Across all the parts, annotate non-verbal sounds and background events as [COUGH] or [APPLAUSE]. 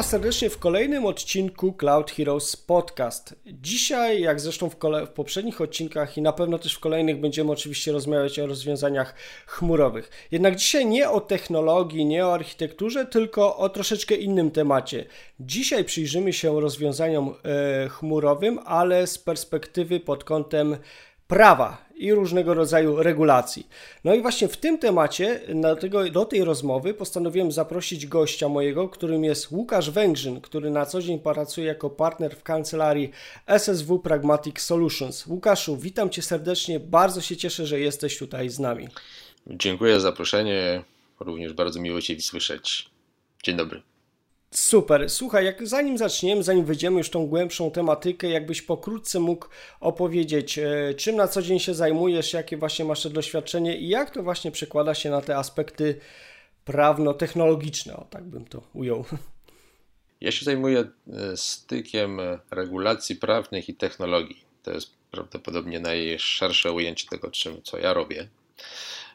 Was serdecznie w kolejnym odcinku Cloud Heroes Podcast. Dzisiaj, jak zresztą w, w, poprzednich odcinkach i na pewno też w kolejnych, będziemy oczywiście rozmawiać o rozwiązaniach chmurowych. Jednak dzisiaj nie o technologii, nie o architekturze, tylko o troszeczkę innym temacie. Dzisiaj przyjrzymy się rozwiązaniom e, chmurowym, ale z perspektywy pod kątem prawa i różnego rodzaju regulacji. No i właśnie w tym temacie tego, do tej rozmowy postanowiłem zaprosić gościa mojego, którym jest Łukasz Węgrzyn, który na co dzień pracuje jako partner w kancelarii SSW Pragmatic Solutions. Łukaszu, witam Cię serdecznie, bardzo się cieszę, że jesteś tutaj z nami. Dziękuję za zaproszenie, również bardzo miło Cię słyszeć. Dzień dobry. Super. Słuchaj, jak zanim zaczniemy, zanim wejdziemy już tą głębszą tematykę, jakbyś pokrótce mógł opowiedzieć, e, czym na co dzień się zajmujesz, jakie właśnie masz doświadczenie i jak to właśnie przekłada się na te aspekty prawno-technologiczne, o tak bym to ujął. [LAUGHS] Ja się zajmuję e, stykiem e, regulacji prawnych i technologii. To jest prawdopodobnie najszersze ujęcie tego, czym, co ja robię.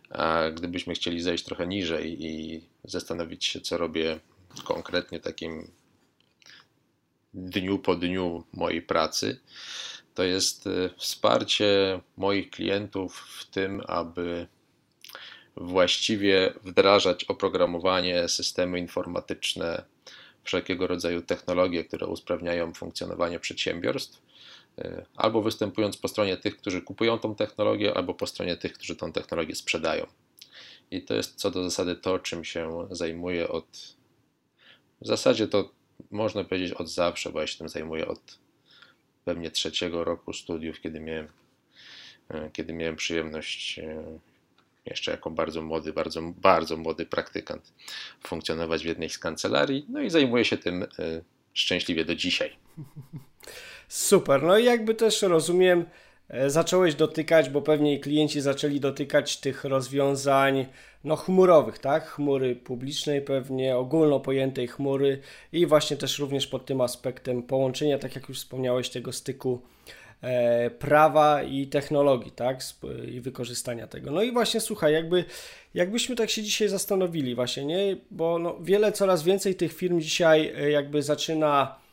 A gdybyśmy chcieli zejść trochę niżej i zastanowić się, co robię konkretnie takim dniu po dniu mojej pracy, to jest e, wsparcie moich klientów w tym, aby właściwie wdrażać oprogramowanie, systemy informatyczne, wszelkiego rodzaju technologie, które usprawniają funkcjonowanie przedsiębiorstw, e, albo występując po stronie tych, którzy kupują tą technologię, albo po stronie tych, którzy tą technologię sprzedają. I to jest co do zasady to, czym się zajmuję od w zasadzie to można powiedzieć od zawsze, bo ja się tym zajmuję od pewnie trzeciego roku studiów, kiedy miałem, e, kiedy miałem przyjemność e, jeszcze jako bardzo młody, bardzo, bardzo młody praktykant funkcjonować w jednej z kancelarii. No i zajmuję się tym e, szczęśliwie do dzisiaj. [LAUGHS] Super. No i jakby też rozumiem, zacząłeś dotykać, bo pewnie klienci zaczęli dotykać tych rozwiązań no, chmurowych, tak? Chmury publicznej, pewnie ogólno pojętej chmury i właśnie też również pod tym aspektem połączenia, tak jak już wspomniałeś, tego styku e, prawa i technologii, tak? I wykorzystania tego. No i właśnie słuchaj, jakby, jakbyśmy tak się dzisiaj zastanowili, właśnie, nie? Bo no, wiele, coraz więcej tych firm dzisiaj e, jakby zaczyna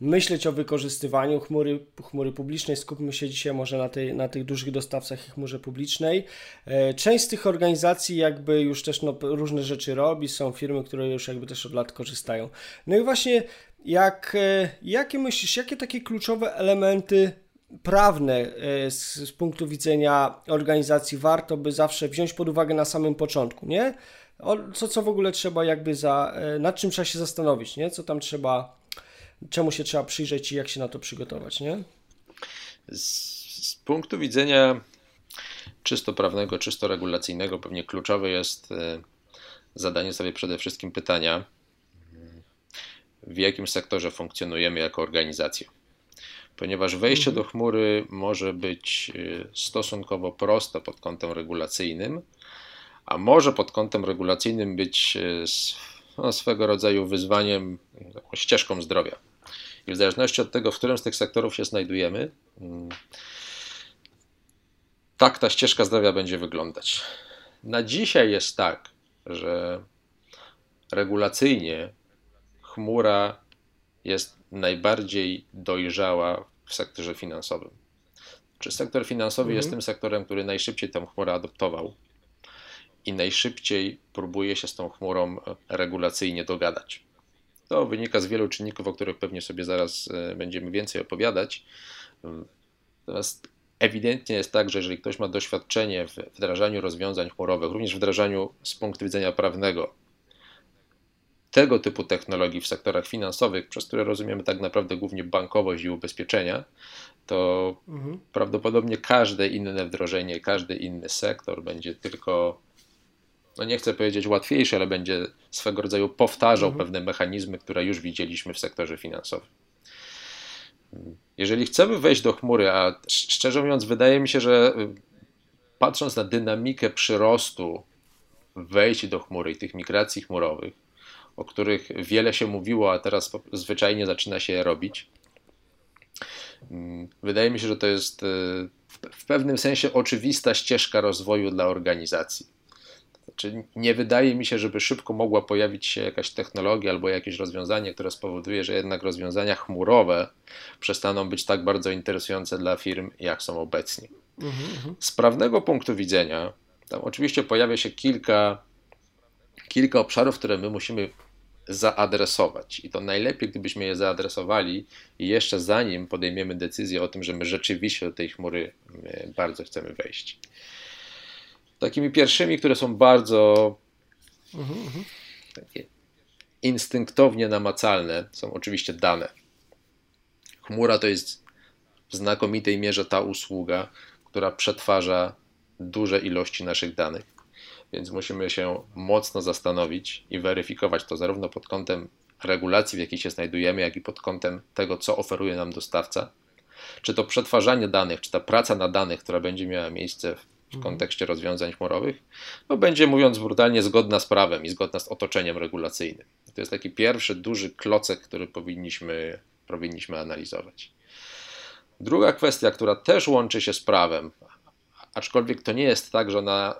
myśleć o wykorzystywaniu chmury, chmury publicznej. Skupmy się dzisiaj może na, tej, na tych dużych dostawcach i chmurze publicznej. E, część z tych organizacji jakby już też no, różne rzeczy robi, są firmy, które już jakby też od lat korzystają. No i właśnie jak, e, jakie myślisz, jakie takie kluczowe elementy prawne e, z, z punktu widzenia organizacji warto by zawsze wziąć pod uwagę na samym początku, nie? O, co, co w ogóle trzeba jakby za, nad czym trzeba się zastanowić, nie? Co tam trzeba czemu się trzeba przyjrzeć i jak się na to przygotować, nie? Z, z punktu widzenia czysto prawnego, czysto regulacyjnego, pewnie kluczowe jest e, zadanie sobie przede wszystkim pytania, w jakim sektorze funkcjonujemy jako organizacja. Ponieważ wejście mhm. do chmury może być e, stosunkowo proste pod kątem regulacyjnym, a może pod kątem regulacyjnym być e, no, swego rodzaju wyzwaniem, ścieżką zdrowia. I w zależności od tego, w którym z tych sektorów się znajdujemy, mm, tak ta ścieżka zdrowia będzie wyglądać. Na dzisiaj jest tak, że regulacyjnie chmura jest najbardziej dojrzała w sektorze finansowym. Czy sektor finansowy mhm. jest tym sektorem, który najszybciej tę chmurę adoptował i najszybciej próbuje się z tą chmurą regulacyjnie dogadać. To wynika z wielu czynników, o których pewnie sobie zaraz e, będziemy więcej opowiadać. Natomiast ewidentnie jest tak, że jeżeli ktoś ma doświadczenie w wdrażaniu rozwiązań chmurowych, również wdrażaniu z punktu widzenia prawnego tego typu technologii w sektorach finansowych, przez które rozumiemy tak naprawdę głównie bankowość i ubezpieczenia, to mhm. prawdopodobnie każde inne wdrożenie, każdy inny sektor będzie tylko no nie chcę powiedzieć łatwiejszy, ale będzie swego rodzaju powtarzał mhm. pewne mechanizmy, które już widzieliśmy w sektorze finansowym. Jeżeli chcemy wejść do chmury, a szczerze mówiąc, wydaje mi się, że y, patrząc na dynamikę przyrostu wejść do chmury i tych migracji chmurowych, o których wiele się mówiło, a teraz zwyczajnie zaczyna się robić, mm, wydaje mi się, że to jest y, w pewnym sensie oczywista ścieżka rozwoju dla organizacji. Czyli nie wydaje mi się, żeby szybko mogła pojawić się jakaś technologia albo jakieś rozwiązanie, które spowoduje, że jednak rozwiązania chmurowe przestaną być tak bardzo interesujące dla firm, jak są obecnie. Mhm, Z prawnego punktu widzenia, tam oczywiście pojawia się kilka, kilka obszarów, które my musimy zaadresować. I to najlepiej, gdybyśmy je zaadresowali i jeszcze zanim podejmiemy decyzję o tym, że my rzeczywiście do tej chmury e, bardzo chcemy wejść. Takimi pierwszymi, które są bardzo takie instynktownie namacalne, są oczywiście dane. Chmura to jest w znakomitej mierze ta usługa, która przetwarza duże ilości naszych danych. Więc musimy się mocno zastanowić i weryfikować to zarówno pod kątem regulacji, w jakiej się znajdujemy, jak i pod kątem tego, co oferuje nam dostawca. Czy to przetwarzanie danych, czy ta praca na danych, która będzie miała miejsce w w kontekście rozwiązań chmurowych, no będzie mówiąc brutalnie zgodna z prawem i zgodna z otoczeniem regulacyjnym. To jest taki pierwszy duży klocek, który powinniśmy, powinniśmy analizować. Druga kwestia, która też łączy się z prawem, aczkolwiek to nie jest tak, że ona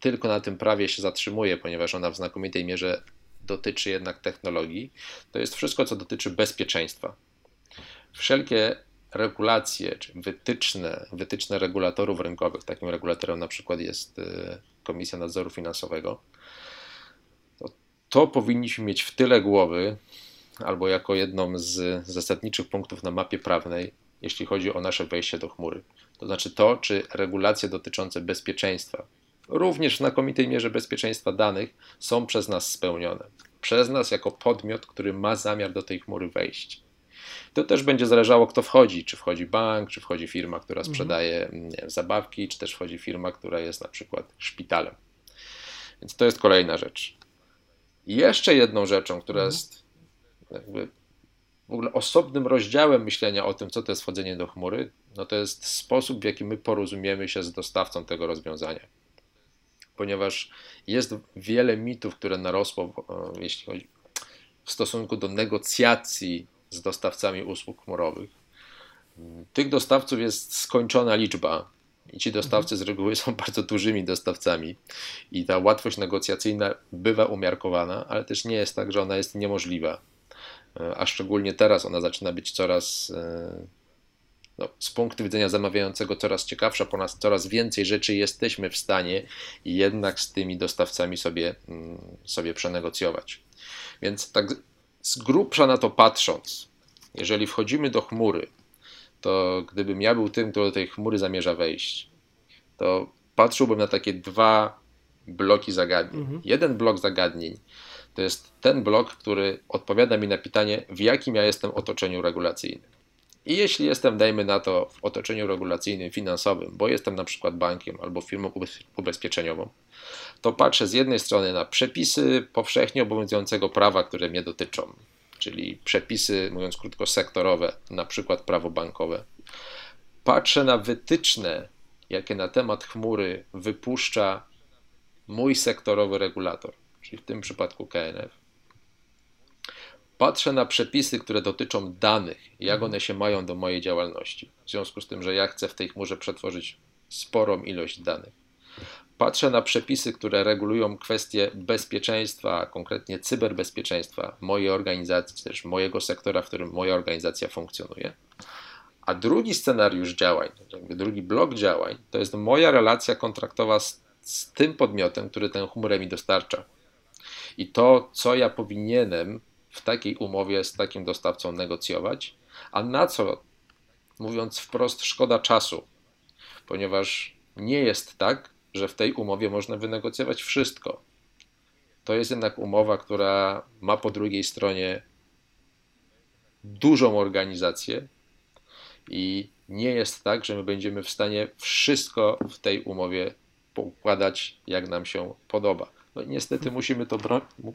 tylko na tym prawie się zatrzymuje, ponieważ ona w znakomitej mierze dotyczy jednak technologii, to jest wszystko, co dotyczy bezpieczeństwa. Wszelkie regulacje, czy wytyczne, wytyczne regulatorów rynkowych, takim regulatorem na przykład jest e, Komisja Nadzoru Finansowego, to, to powinniśmy mieć w tyle głowy, albo jako jedną z zasadniczych punktów na mapie prawnej, jeśli chodzi o nasze wejście do chmury. To znaczy to, czy regulacje dotyczące bezpieczeństwa, również w znakomitej mierze bezpieczeństwa danych, są przez nas spełnione. Przez nas jako podmiot, który ma zamiar do tej chmury wejść. To też będzie zależało, kto wchodzi. Czy wchodzi bank, czy wchodzi firma, która mhm. sprzedaje wiem, zabawki, czy też wchodzi firma, która jest na przykład szpitalem. Więc to jest kolejna rzecz. I jeszcze jedną rzeczą, która mhm. jest jakby w ogóle osobnym rozdziałem myślenia o tym, co to jest wchodzenie do chmury, no to jest sposób, w jaki my porozumiemy się z dostawcą tego rozwiązania. Ponieważ jest wiele mitów, które narosło, jeśli chodzi w stosunku do negocjacji z dostawcami usług chmurowych. Tych dostawców jest skończona liczba i ci dostawcy z reguły są [LAUGHS] bardzo dużymi dostawcami i ta łatwość negocjacyjna bywa umiarkowana, ale też nie jest tak, że ona jest niemożliwa. A szczególnie teraz ona zaczyna być coraz, e, no, z punktu widzenia zamawiającego, coraz ciekawsza, po nas coraz więcej rzeczy jesteśmy w stanie jednak z tymi dostawcami sobie, mm, sobie przenegocjować. Więc tak z grubsza na to patrząc, jeżeli wchodzimy do chmury, to gdybym ja był tym, kto do tej chmury zamierza wejść, to patrzyłbym na takie dwa bloki zagadnień. Mhm. Jeden blok zagadnień to jest ten blok, który odpowiada mi na pytanie, w jakim ja jestem otoczeniu regulacyjnym. I jeśli jestem, dajmy na to, w otoczeniu regulacyjnym, finansowym, bo jestem na przykład bankiem albo firmą ubezpieczeniową, to patrzę z jednej strony na przepisy powszechnie obowiązującego prawa, które mnie dotyczą, czyli przepisy, mówiąc krótko, sektorowe, na przykład prawo bankowe. Patrzę na wytyczne, jakie na temat chmury wypuszcza mój sektorowy regulator, czyli w tym przypadku KNF. Patrzę na przepisy, które dotyczą danych, jak one się mają do mojej działalności. W związku z tym, że ja chcę w tej chmurze przetworzyć sporą ilość danych patrzę na przepisy, które regulują kwestie bezpieczeństwa, konkretnie cyberbezpieczeństwa mojej organizacji, czy też mojego sektora, w którym moja organizacja funkcjonuje. A drugi scenariusz działań, drugi blok działań, to jest moja relacja kontraktowa z, z tym podmiotem, który tę chmurę mi dostarcza. I to, co ja powinienem w takiej umowie z takim dostawcą negocjować, a na co, mówiąc wprost, szkoda czasu, ponieważ nie jest tak, że w tej umowie można wynegocjować wszystko. To jest jednak umowa, która ma po drugiej stronie dużą organizację i nie jest tak, że my będziemy w stanie wszystko w tej umowie poukładać, jak nam się podoba. No niestety musimy to,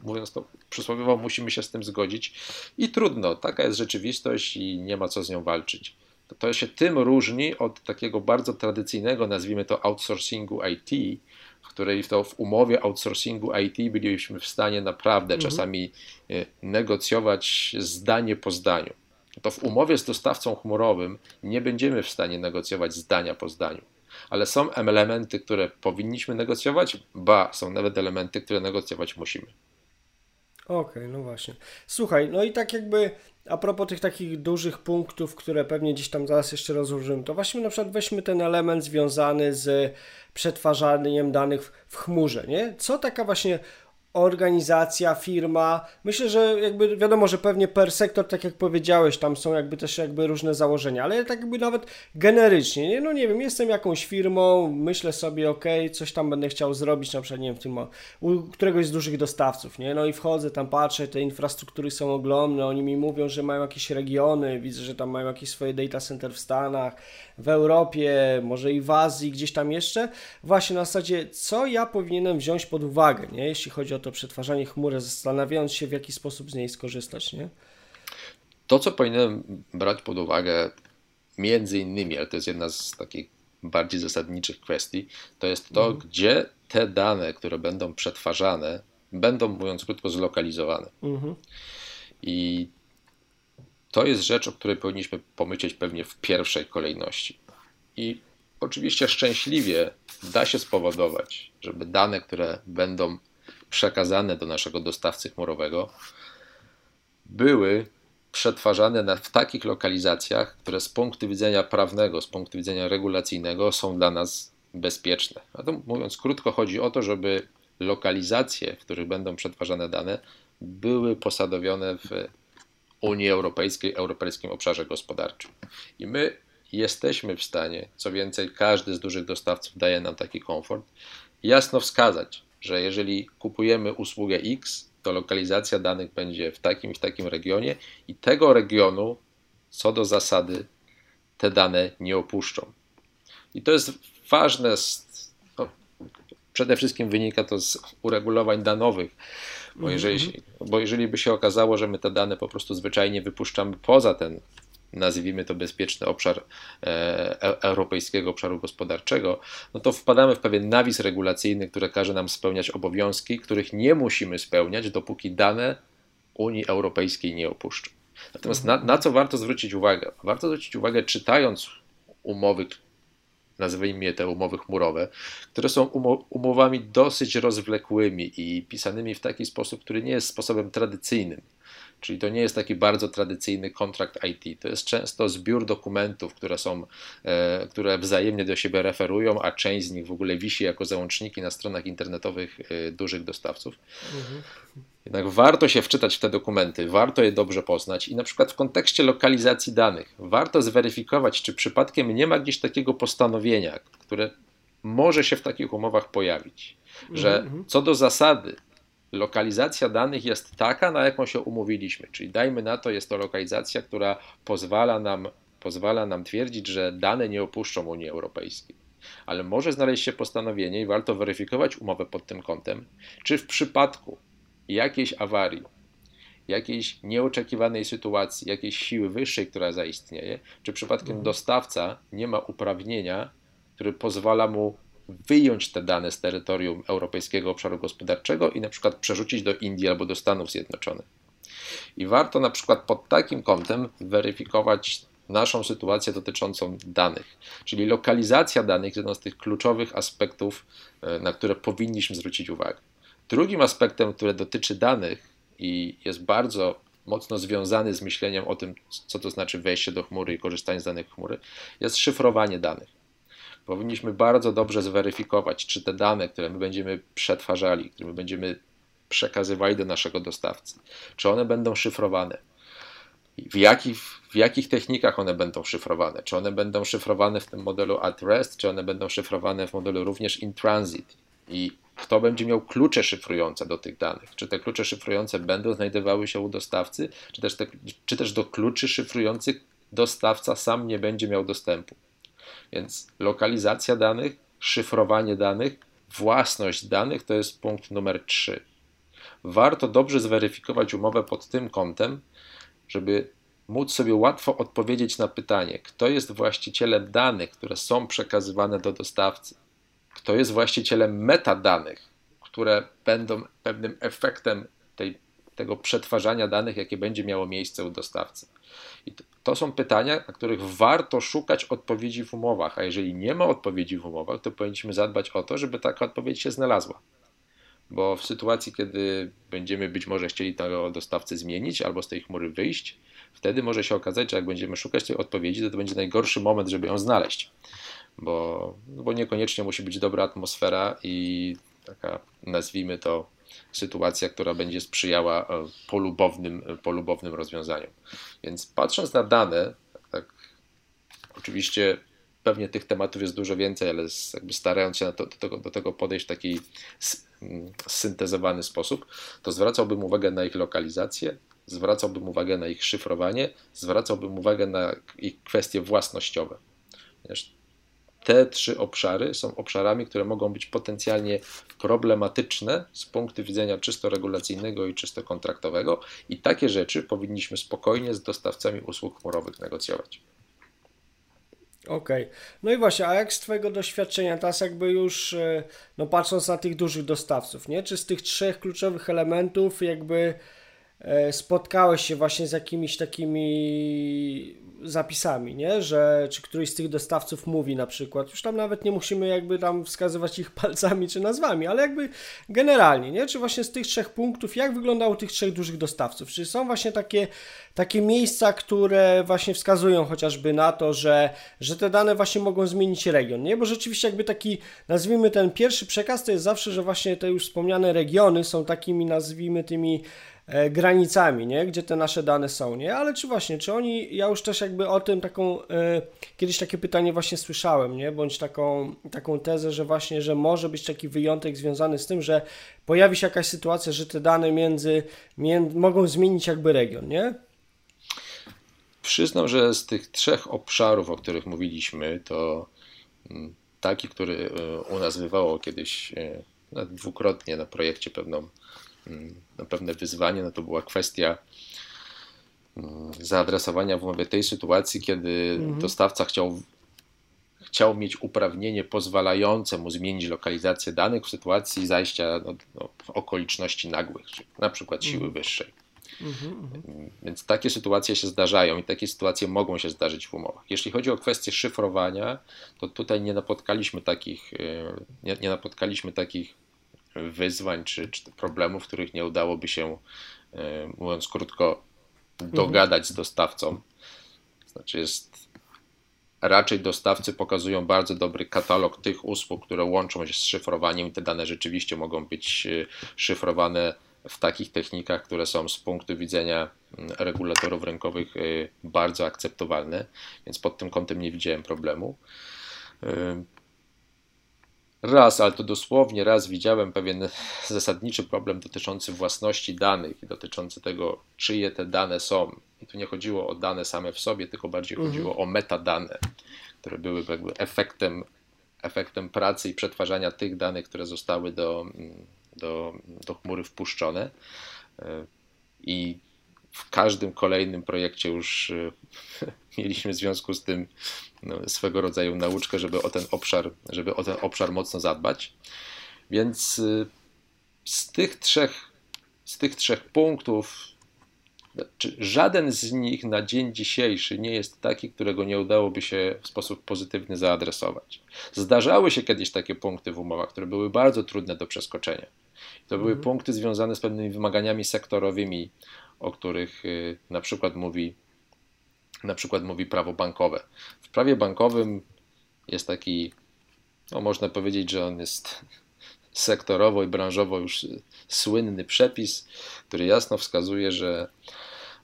mówiąc to przysłowiowo, musimy się z tym zgodzić i trudno, taka jest rzeczywistość i nie ma co z nią walczyć to, to się tym różni od takiego bardzo tradycyjnego, nazwijmy to outsourcingu IT, w której to w umowie outsourcingu IT byliśmy w stanie naprawdę mhm. czasami e, negocjować zdanie po zdaniu. To w umowie z dostawcą chmurowym nie będziemy w stanie negocjować zdania po zdaniu. Ale są elementy, które powinniśmy negocjować, ba, są nawet elementy, które negocjować musimy. Okej, okay, no właśnie. Słuchaj, no i tak jakby a propos tych takich dużych punktów, które pewnie gdzieś tam zaraz jeszcze rozłożymy, to właśnie na przykład weźmy ten element związany z przetwarzaniem danych w chmurze, nie? Co taka właśnie organizacja, firma. Myślę, że jakby wiadomo, że pewnie per sektor, tak jak powiedziałeś, tam są jakby też jakby różne założenia, ale tak jakby nawet generycznie, nie? no nie wiem, jestem jakąś firmą, myślę sobie, ok, coś tam będę chciał zrobić, na przykład, nie wiem, w tym, u któregoś z dużych dostawców, nie? No i wchodzę tam, patrzę, te infrastruktury są ogromne, oni mi mówią, że mają jakieś regiony, widzę, że tam mają jakieś swoje data center w Stanach, w Europie, może i w Azji, gdzieś tam jeszcze. Właśnie na zasadzie, co ja powinienem wziąć pod uwagę, nie? Jeśli chodzi o to przetwarzanie chmury, zastanawiając się, w jaki sposób z niej skorzystać, nie? To, co powinienem brać pod uwagę, między innymi, ale to jest jedna z takich bardziej zasadniczych kwestii, to jest to, mhm. gdzie te dane, które będą przetwarzane, będą, mówiąc krótko, zlokalizowane. Mhm. I to jest rzecz, o której powinniśmy pomyśleć pewnie w pierwszej kolejności. I oczywiście szczęśliwie da się spowodować, żeby dane, które będą przekazane do naszego dostawcy chmurowego, były przetwarzane w takich lokalizacjach, które z punktu widzenia prawnego, z punktu widzenia regulacyjnego są dla nas bezpieczne. A to mówiąc krótko, chodzi o to, żeby lokalizacje, w których będą przetwarzane dane, były posadowione w Unii Europejskiej, Europejskim Obszarze Gospodarczym. I my jesteśmy w stanie, co więcej, każdy z dużych dostawców daje nam taki komfort, jasno wskazać, że jeżeli kupujemy usługę X, to lokalizacja danych będzie w takim i w takim regionie i tego regionu, co do zasady, te dane nie opuszczą. I to jest ważne, no, przede wszystkim wynika to z uregulowań danowych, bo mhm, jeżeli, mhm. bo jeżeli by się okazało, że my te dane po prostu zwyczajnie wypuszczamy poza ten nazwijmy to bezpieczny obszar e, e, europejskiego obszaru gospodarczego, no to wpadamy w pewien nawis regulacyjny, który każe nam spełniać obowiązki, których nie musimy spełniać, dopóki dane Unii Europejskiej nie opuszczą. Natomiast na, na co warto zwrócić uwagę? Warto zwrócić uwagę, czytając umowy, nazwijmy je te umowy chmurowe, które są umowami dosyć rozwlekłymi i pisanymi w taki sposób, który nie jest sposobem tradycyjnym. Czyli to nie jest taki bardzo tradycyjny kontrakt IT. To jest często zbiór dokumentów, które są, e, które wzajemnie do siebie referują, a część z nich w ogóle wisi jako załączniki na stronach internetowych e, dużych dostawców. Mhm. Jednak warto się wczytać w te dokumenty, warto je dobrze poznać i na przykład w kontekście lokalizacji danych warto zweryfikować, czy przypadkiem nie ma gdzieś takiego postanowienia, które może się w takich umowach pojawić, że mhm. co do zasady lokalizacja danych jest taka, na jaką się umówiliśmy. Czyli dajmy na to, jest to lokalizacja, która pozwala nam, pozwala nam twierdzić, że dane nie opuszczą Unii Europejskiej. Ale może znaleźć się postanowienie i warto weryfikować umowę pod tym kątem, czy w przypadku jakiejś awarii, jakiejś nieoczekiwanej sytuacji, jakiejś siły wyższej, która zaistnieje, czy przypadkiem mhm. dostawca nie ma uprawnienia, które pozwala mu wyjąć te dane z terytorium Europejskiego Obszaru Gospodarczego i na przykład przerzucić do Indii albo do Stanów Zjednoczonych. I warto na przykład pod takim kątem weryfikować naszą sytuację dotyczącą danych. Czyli lokalizacja danych jedną z tych kluczowych aspektów, e, na które powinniśmy zwrócić uwagę. Drugim aspektem, który dotyczy danych i jest bardzo mocno związany z myśleniem o tym, co to znaczy wejście do chmury i korzystanie z danych chmury, jest szyfrowanie danych powinniśmy bardzo dobrze zweryfikować, czy te dane, które my będziemy przetwarzali, które my będziemy przekazywali do naszego dostawcy, czy one będą szyfrowane. W jakich, w jakich technikach one będą szyfrowane? Czy one będą szyfrowane w tym modelu at rest, czy one będą szyfrowane w modelu również in transit? I kto będzie miał klucze szyfrujące do tych danych? Czy te klucze szyfrujące będą znajdowały się u dostawcy, czy też, te, czy też do kluczy szyfrujących dostawca sam nie będzie miał dostępu? Więc lokalizacja danych, szyfrowanie danych, własność danych to jest punkt numer 3. Warto dobrze zweryfikować umowę pod tym kątem, żeby móc sobie łatwo odpowiedzieć na pytanie, kto jest właścicielem danych, które są przekazywane do dostawcy, kto jest właścicielem metadanych, które będą pewnym efektem tej, tego przetwarzania danych, jakie będzie miało miejsce u dostawcy. I to są pytania, na których warto szukać odpowiedzi w umowach, a jeżeli nie ma odpowiedzi w umowach, to powinniśmy zadbać o to, żeby taka odpowiedź się znalazła. Bo w sytuacji, kiedy będziemy być może chcieli tego dostawcę zmienić albo z tej chmury wyjść, wtedy może się okazać, że jak będziemy szukać tej odpowiedzi, to to będzie najgorszy moment, żeby ją znaleźć. Bo, no bo niekoniecznie musi być dobra atmosfera i taka, nazwijmy to, sytuacja, która będzie sprzyjała e, polubownym, e, polubownym rozwiązaniom. Więc patrząc na dane, tak, oczywiście pewnie tych tematów jest dużo więcej, ale starając się to, do, tego, do tego podejść w taki mm, syntezowany sposób, to zwracałbym uwagę na ich lokalizację, zwracałbym uwagę na ich szyfrowanie, zwracałbym uwagę na ich kwestie własnościowe te trzy obszary są obszarami, które mogą być potencjalnie problematyczne z punktu widzenia czysto regulacyjnego i czysto kontraktowego, i takie rzeczy powinniśmy spokojnie z dostawcami usług chmurowych negocjować. Okej. Okay. No i właśnie, a jak z Twojego doświadczenia, teraz jakby już e, no patrząc na tych dużych dostawców, nie? Czy z tych trzech kluczowych elementów jakby e, spotkałeś się właśnie z jakimiś takimi zapisami, nie? Że czy któryś z tych dostawców mówi na przykład, już tam nawet nie musimy jakby tam wskazywać ich [LAUGHS] palcami czy nazwami, ale jakby generalnie, nie? Czy właśnie z tych trzech punktów, jak wyglądało tych trzech dużych dostawców? Czy są właśnie takie, takie miejsca, które właśnie wskazują chociażby na to, że, że te dane właśnie mogą zmienić region, nie? Bo rzeczywiście jakby taki, nazwijmy ten pierwszy przekaz, to jest zawsze, że właśnie te już wspomniane regiony są takimi, nazwijmy tymi granicami, nie? Gdzie te nasze dane są, nie? Ale czy właśnie, czy oni, ja już też jakby o tym taką, e, kiedyś takie pytanie właśnie słyszałem, nie? Bądź taką, taką tezę, że właśnie, że może być taki wyjątek związany z tym, że pojawi się jakaś sytuacja, że te dane między, między mogą zmienić jakby region, nie? Przyznam, że z tych trzech obszarów, o których mówiliśmy, to mm, taki, który e, u nas wywołał kiedyś dwukrotnie na projekcie pewną na pewne wyzwanie, no to była kwestia mm, zaadresowania w umowie tej sytuacji, kiedy mhm. dostawca chciał, chciał mieć uprawnienie pozwalające mu zmienić lokalizację danych w sytuacji zajścia no, no, okoliczności nagłych, na przykład siły mhm. wyższej. Mhm, mhm, Więc takie sytuacje się zdarzają i takie sytuacje mogą się zdarzyć w umowach. Jeśli chodzi o kwestię szyfrowania, to tutaj nie napotkaliśmy takich, e, nie, nie napotkaliśmy takich wyzwań czy, czy problemów, których nie udałoby się, e, mówiąc krótko, dogadać z dostawcą. Znaczy jest raczej dostawcy pokazują bardzo dobry katalog tych usług, które łączą się z szyfrowaniem i te dane rzeczywiście mogą być e, szyfrowane w takich technikach, które są z punktu widzenia regulatorów rynkowych e, bardzo akceptowalne, więc pod tym kątem nie widziałem problemu. Raz, ale to dosłownie raz widziałem pewien zasadniczy problem dotyczący własności danych i dotyczący tego, czyje te dane są. I tu nie chodziło o dane same w sobie, tylko bardziej mhm. chodziło o metadane, które były jakby efektem, efektem pracy i przetwarzania tych danych, które zostały do, do, do chmury wpuszczone. I w każdym kolejnym projekcie już e, [LAUGHS] mieliśmy w związku z tym no, swego rodzaju nauczkę, żeby o ten obszar, żeby o ten obszar mocno zadbać. Więc e, z tych trzech, z tych trzech punktów, żaden z nich na dzień dzisiejszy nie jest taki, którego nie udałoby się w sposób pozytywny zaadresować. Zdarzały się kiedyś takie punkty w umowach, które były bardzo trudne do przeskoczenia. To były mhm. punkty związane z pewnymi wymaganiami sektorowymi, o których y, na przykład mówi, na przykład mówi prawo bankowe. W prawie bankowym jest taki, no można powiedzieć, że on jest [LAUGHS] sektorowo i branżowo już słynny przepis, który jasno wskazuje, że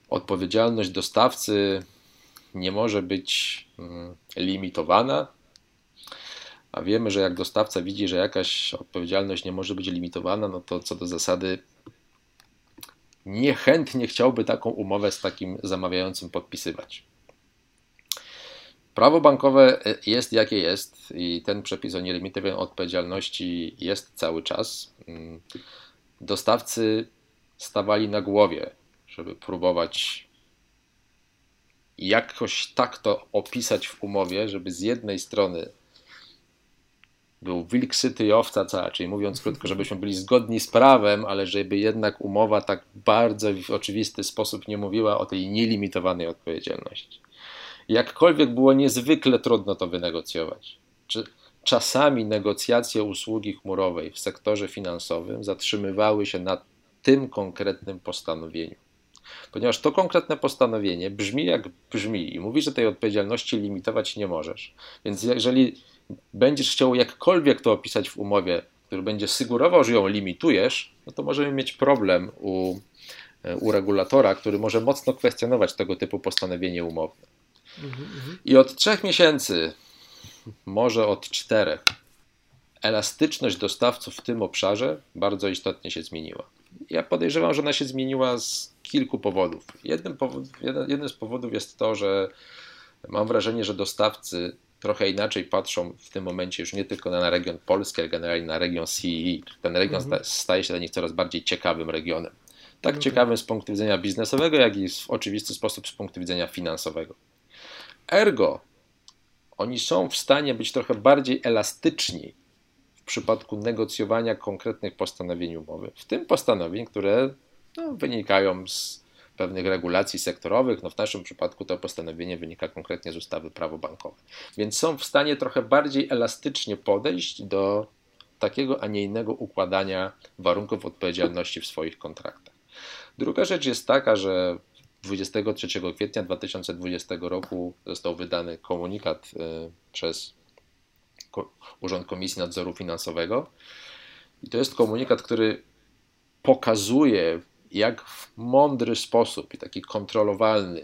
odpowiedzialność dostawcy nie może być mm, limitowana, a wiemy, że jak dostawca widzi, że jakaś odpowiedzialność nie może być limitowana, no to co do zasady niechętnie chciałby taką umowę z takim zamawiającym podpisywać. Prawo bankowe jest jakie jest i ten przepis o nielimitowanej odpowiedzialności jest cały czas. Dostawcy stawali na głowie, żeby próbować jakoś tak to opisać w umowie, żeby z jednej strony był wilk syty i owca cała, czyli mówiąc krótko, żebyśmy byli zgodni z prawem, ale żeby jednak umowa tak bardzo w oczywisty sposób nie mówiła o tej nielimitowanej odpowiedzialności. jakkolwiek było niezwykle trudno to wynegocjować. Czy czasami negocjacje usługi chmurowej w sektorze finansowym zatrzymywały się na tym konkretnym postanowieniu. Ponieważ to konkretne postanowienie brzmi jak brzmi i mówi, że tej odpowiedzialności limitować nie możesz. Więc jeżeli będziesz chciał jakkolwiek to opisać w umowie, który będzie sygurował, że ją limitujesz, no to możemy mieć problem u, u regulatora, który może mocno kwestionować tego typu postanowienie umowne. I od trzech miesięcy, może od czterech, elastyczność dostawców w tym obszarze bardzo istotnie się zmieniła. Ja podejrzewam, że ona się zmieniła z kilku powodów. Jednym, jeden, jeden z powodów jest to, że mam wrażenie, że dostawcy trochę inaczej patrzą w tym momencie już nie tylko na region polski, ale generalnie na region CEE. Ten region mhm. staje się dla nich coraz bardziej ciekawym regionem. Tak okay. ciekawym z punktu widzenia biznesowego, jak i w oczywisty sposób z punktu widzenia finansowego. Ergo, oni są w stanie być trochę bardziej elastyczni w przypadku negocjowania konkretnych postanowień umowy, w tym postanowień, które no, wynikają z pewnych regulacji sektorowych. No w naszym przypadku to postanowienie wynika konkretnie z ustawy prawo bankowe. Więc są w stanie trochę bardziej elastycznie podejść do takiego, a nie innego układania warunków odpowiedzialności w swoich kontraktach. Druga rzecz jest taka, że 23 kwietnia 2020 roku został wydany komunikat y, przez Urząd Komisji Nadzoru Finansowego. I to jest komunikat, który pokazuje, jak w mądry sposób i taki kontrolowalny,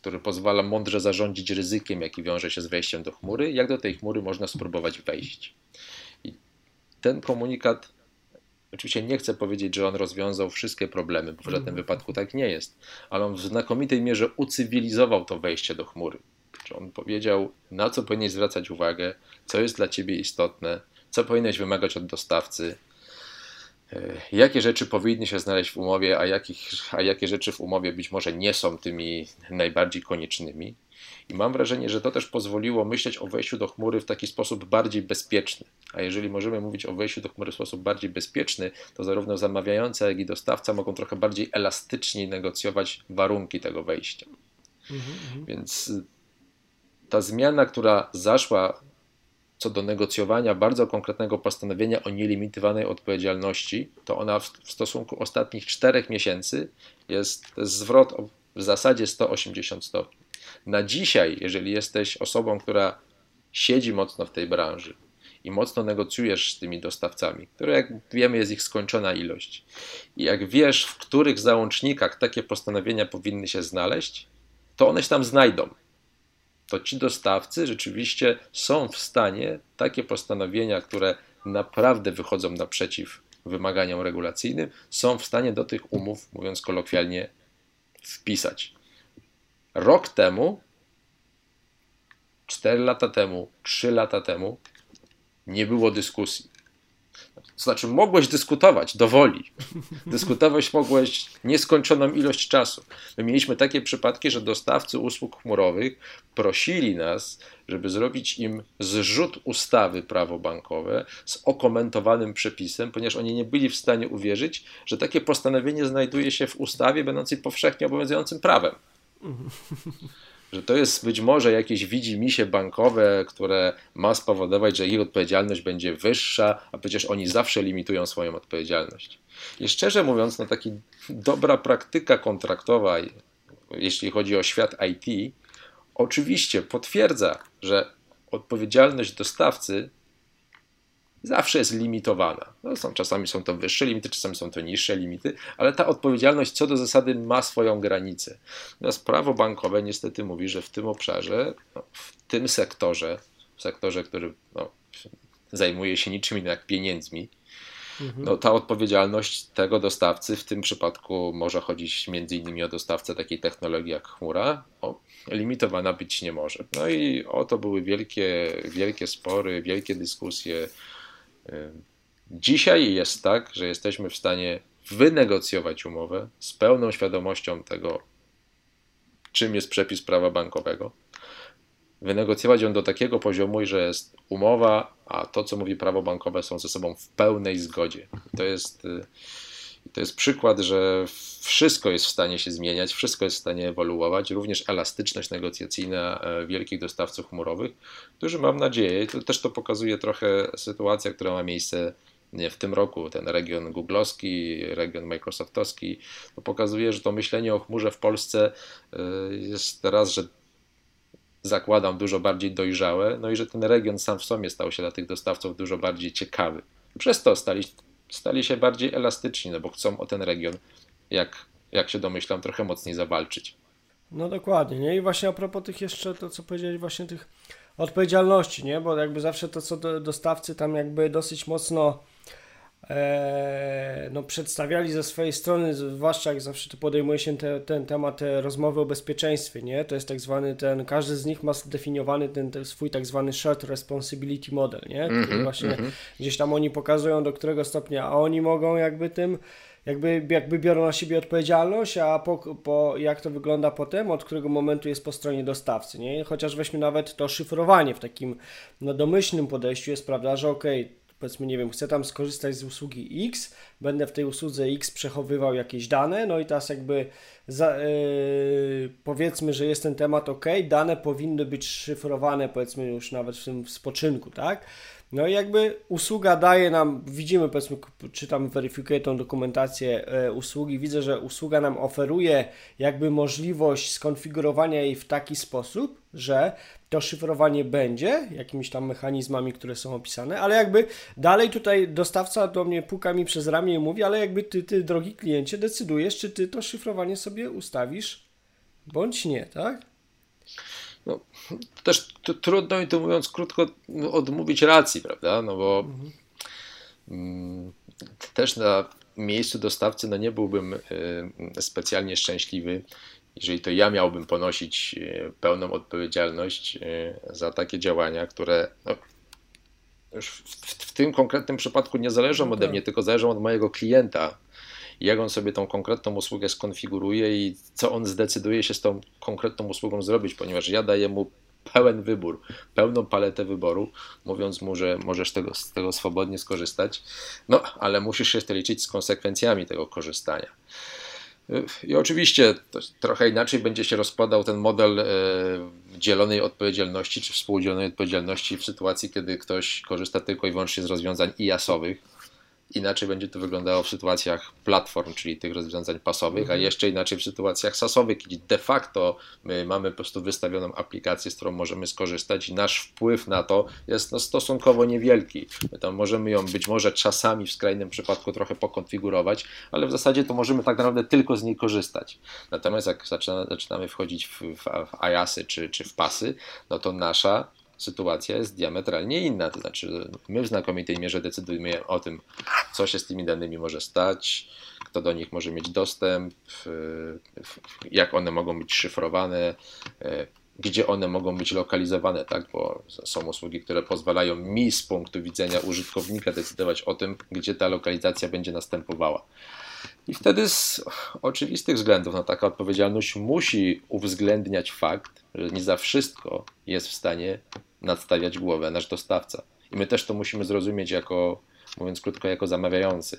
który pozwala mądrze zarządzić ryzykiem, jaki wiąże się z wejściem do chmury, jak do tej chmury można spróbować wejść. I ten komunikat Oczywiście nie chcę powiedzieć, że on rozwiązał wszystkie problemy, bo w żadnym mhm. wypadku tak nie jest, ale on w znakomitej mierze ucywilizował to wejście do chmury. Czy on powiedział, na co powinieneś zwracać uwagę, co jest dla ciebie istotne, co powinieneś wymagać od dostawcy, jakie rzeczy powinny się znaleźć w umowie, a, jakich, a jakie rzeczy w umowie być może nie są tymi najbardziej koniecznymi. I mam wrażenie, że to też pozwoliło myśleć o wejściu do chmury w taki sposób bardziej bezpieczny. A jeżeli możemy mówić o wejściu do chmury w sposób bardziej bezpieczny, to zarówno zamawiający, jak i dostawca mogą trochę bardziej elastycznie negocjować warunki tego wejścia. Mhm, Więc y, ta zmiana, która zaszła co do negocjowania bardzo konkretnego postanowienia o nielimitowanej odpowiedzialności, to ona w, w stosunku ostatnich czterech miesięcy jest, jest zwrot w zasadzie 180 stopni. Na dzisiaj, jeżeli jesteś osobą, która siedzi mocno w tej branży i mocno negocjujesz z tymi dostawcami, które jak wiemy jest ich skończona ilość, i jak wiesz, w których załącznikach takie postanowienia powinny się znaleźć, to one się tam znajdą. To ci dostawcy rzeczywiście są w stanie takie postanowienia, które naprawdę wychodzą naprzeciw wymaganiom regulacyjnym, są w stanie do tych umów, mówiąc kolokwialnie, wpisać rok temu, 4 lata temu, 3 lata temu nie było dyskusji. To znaczy, mogłeś dyskutować do woli. Dyskutować mogłeś nieskończoną ilość czasu. My mieliśmy takie przypadki, że dostawcy usług chmurowych prosili nas, żeby zrobić im zrzut ustawy prawo bankowe z okomentowanym przepisem, ponieważ oni nie byli w stanie uwierzyć, że takie postanowienie znajduje się w ustawie będącej powszechnie obowiązującym prawem. Że to jest być może jakieś widzimisię bankowe, które ma spowodować, że ich odpowiedzialność będzie wyższa, a przecież oni zawsze limitują swoją odpowiedzialność. I szczerze mówiąc, no taki dobra praktyka kontraktowa, jeśli chodzi o świat IT, oczywiście potwierdza, że odpowiedzialność dostawcy zawsze jest limitowana. No, są, czasami są to wyższe limity, czasami są to niższe limity, ale ta odpowiedzialność co do zasady ma swoją granicę. Natomiast prawo bankowe niestety mówi, że w tym obszarze, no, w tym sektorze, w sektorze, który no, zajmuje się niczym innym jak pieniędzmi, mhm. no, ta odpowiedzialność tego dostawcy w tym przypadku może chodzić między innymi o dostawcę takiej technologii jak chmura, o, limitowana być nie może. No i o to były wielkie, wielkie spory, wielkie dyskusje Dzisiaj jest tak, że jesteśmy w stanie wynegocjować umowę z pełną świadomością tego, czym jest przepis prawa bankowego, wynegocjować ją do takiego poziomu, że jest umowa, a to, co mówi prawo bankowe, są ze sobą w pełnej zgodzie. To jest. To jest przykład, że wszystko jest w stanie się zmieniać, wszystko jest w stanie ewoluować, również elastyczność negocjacyjna e, wielkich dostawców chmurowych, którzy mam nadzieję, to też to pokazuje trochę sytuacja, która ma miejsce w tym roku, ten region googlowski, region microsoftowski, to pokazuje, że to myślenie o chmurze w Polsce e, jest teraz, że zakładam, dużo bardziej dojrzałe, no i że ten region sam w sobie stał się dla tych dostawców dużo bardziej ciekawy. Przez to stali, stali się bardziej elastyczni, no bo chcą o ten region, jak, jak się domyślam, trochę mocniej zawalczyć. No dokładnie, nie? I właśnie a propos tych jeszcze, to co powiedziałeś, właśnie tych odpowiedzialności, nie? Bo jakby zawsze to, co dostawcy tam jakby dosyć mocno no, przedstawiali ze swojej strony, zwłaszcza jak zawsze to podejmuje się te, ten temat te rozmowy o bezpieczeństwie, nie? To jest tak zwany ten, każdy z nich ma zdefiniowany ten, ten swój tak zwany shared responsibility model, nie? Mm -hmm, właśnie mm -hmm. gdzieś tam oni pokazują do którego stopnia, a oni mogą jakby tym jakby, jakby biorą na siebie odpowiedzialność, a po, po, jak to wygląda potem, od którego momentu jest po stronie dostawcy, nie? Chociaż weźmy nawet to szyfrowanie w takim no, domyślnym podejściu jest prawda, że okej, okay, powiedzmy, nie wiem, chcę tam skorzystać z usługi X, będę w tej usłudze X przechowywał jakieś dane, no i teraz jakby za, yy, powiedzmy, że jest ten temat ok, dane powinny być szyfrowane, powiedzmy już nawet w tym spoczynku, tak? No i jakby usługa daje nam, widzimy, powiedzmy, czytam, weryfikuję tą dokumentację e, usługi, widzę, że usługa nam oferuje jakby możliwość skonfigurowania jej w taki sposób, że to szyfrowanie będzie jakimiś tam mechanizmami, które są opisane, ale jakby dalej tutaj dostawca do mnie puka mi przez ramię i mówi, ale jakby ty, ty drogi kliencie, decydujesz, czy ty to szyfrowanie sobie ustawisz, bądź nie, tak? No, też trudno i to mówiąc krótko odmówić racji, prawda? No bo mhm. mm, też na miejscu dostawcy no nie byłbym y, specjalnie szczęśliwy, jeżeli to ja miałbym ponosić y, pełną odpowiedzialność y, za takie działania, które no, już w, w, w, tym konkretnym przypadku nie zależą no ode tak. mnie, tylko zależą od mojego klienta, jak on sobie tą konkretną usługę skonfiguruje i co on zdecyduje się z tą konkretną usługą zrobić, ponieważ ja daję mu pełen wybór, pełną paletę wyboru, mówiąc mu, że możesz tego, z tego swobodnie skorzystać, no ale musisz się liczyć z konsekwencjami tego korzystania. I oczywiście trochę inaczej będzie się rozpadał ten model e, dzielonej odpowiedzialności czy współdzielonej odpowiedzialności w sytuacji, kiedy ktoś korzysta tylko i wyłącznie z rozwiązań IaaS-owych Inaczej będzie to wyglądało w sytuacjach platform, czyli tych rozwiązań pasowych, mhm. a jeszcze inaczej w sytuacjach sasowych, gdzie de facto my mamy po prostu wystawioną aplikację, z którą możemy skorzystać i nasz wpływ na to jest no, stosunkowo niewielki. My tam możemy ją być może czasami w skrajnym przypadku trochę pokonfigurować, ale w zasadzie to możemy tak naprawdę tylko z niej korzystać. Natomiast jak zaczyna, zaczynamy wchodzić w, w, w IaaSy czy, czy w pasy, no to nasza sytuacja jest diametralnie inna. To znaczy, my w znakomitej mierze decydujemy o tym, co się z tymi danymi może stać, kto do nich może mieć dostęp, jak one mogą być szyfrowane, gdzie one mogą być lokalizowane, tak? bo są usługi, które pozwalają mi z punktu widzenia użytkownika decydować o tym, gdzie ta lokalizacja będzie następowała. I wtedy z oczywistych względów no, taka odpowiedzialność musi uwzględniać fakt, że nie za wszystko jest w stanie nadstawiać głowę nasz dostawca. I my też to musimy zrozumieć jako, mówiąc krótko, jako zamawiający.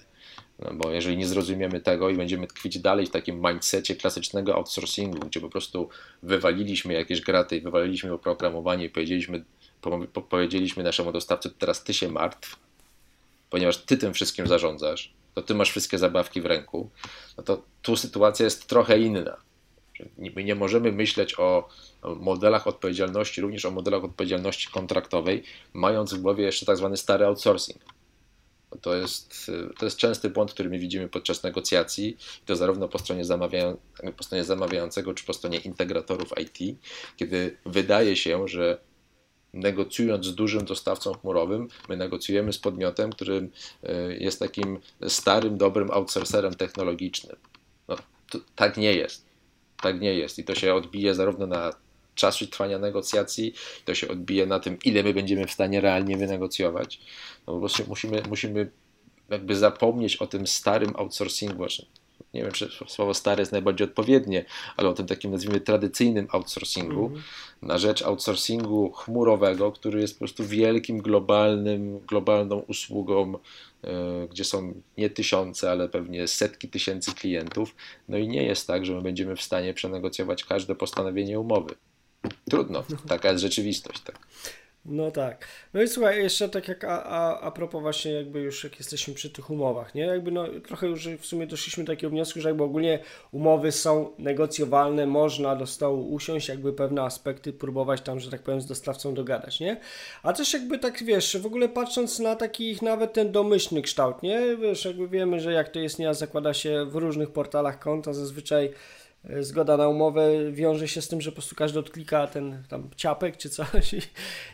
No bo jeżeli nie zrozumiemy tego i będziemy tkwić dalej w takim mindsetie klasycznego outsourcingu, gdzie po prostu wywaliliśmy jakieś graty wywaliliśmy oprogramowanie i powiedzieliśmy, po, powiedzieliśmy naszemu dostawcy, teraz ty się martw, ponieważ ty tym wszystkim zarządzasz, to ty masz wszystkie zabawki w ręku, no to tu sytuacja jest trochę inna. My nie możemy myśleć o modelach odpowiedzialności, również o modelach odpowiedzialności kontraktowej, mając w głowie jeszcze tak zwany stary outsourcing. To jest, to jest częsty błąd, który my widzimy podczas negocjacji, to zarówno po stronie, po stronie zamawiającego, czy po stronie integratorów IT, kiedy wydaje się, że negocjując z dużym dostawcą chmurowym, my negocjujemy z podmiotem, którym e, jest takim starym, dobrym outsourcerem technologicznym. No, tak nie jest. Tak nie jest. I to się odbije zarówno na czasie trwania negocjacji, to się odbije na tym, ile my będziemy w stanie realnie wynegocjować. No po prostu musimy, musimy jakby zapomnieć o tym starym outsourcingu, nie wiem, czy słowo stare jest najbardziej odpowiednie, ale o tym takim nazwijmy tradycyjnym outsourcingu mm. na rzecz outsourcingu chmurowego, który jest po prostu wielkim, globalnym, globalną usługą, e, gdzie są nie tysiące, ale pewnie setki tysięcy klientów. No i nie jest tak, że my będziemy w stanie przenegocjować każde postanowienie umowy. Trudno, taka jest rzeczywistość. Tak. No tak. No i słuchaj, jeszcze tak jak a, a, a propos właśnie jakby już jak jesteśmy przy tych umowach, nie? Jakby no trochę już w sumie doszliśmy do takiego wniosku, że jakby ogólnie umowy są negocjowalne, można do stołu usiąść, jakby pewne aspekty próbować tam, że tak powiem, z dostawcą dogadać, nie? A też jakby tak, wiesz, w ogóle patrząc na takich nawet ten domyślny kształt, nie? Wiesz, jakby wiemy, że jak to jest, nie, zakłada się w różnych portalach konta, zazwyczaj zgoda na umowę wiąże się z tym, że po prostu każdy odklika ten tam ciapek czy coś i,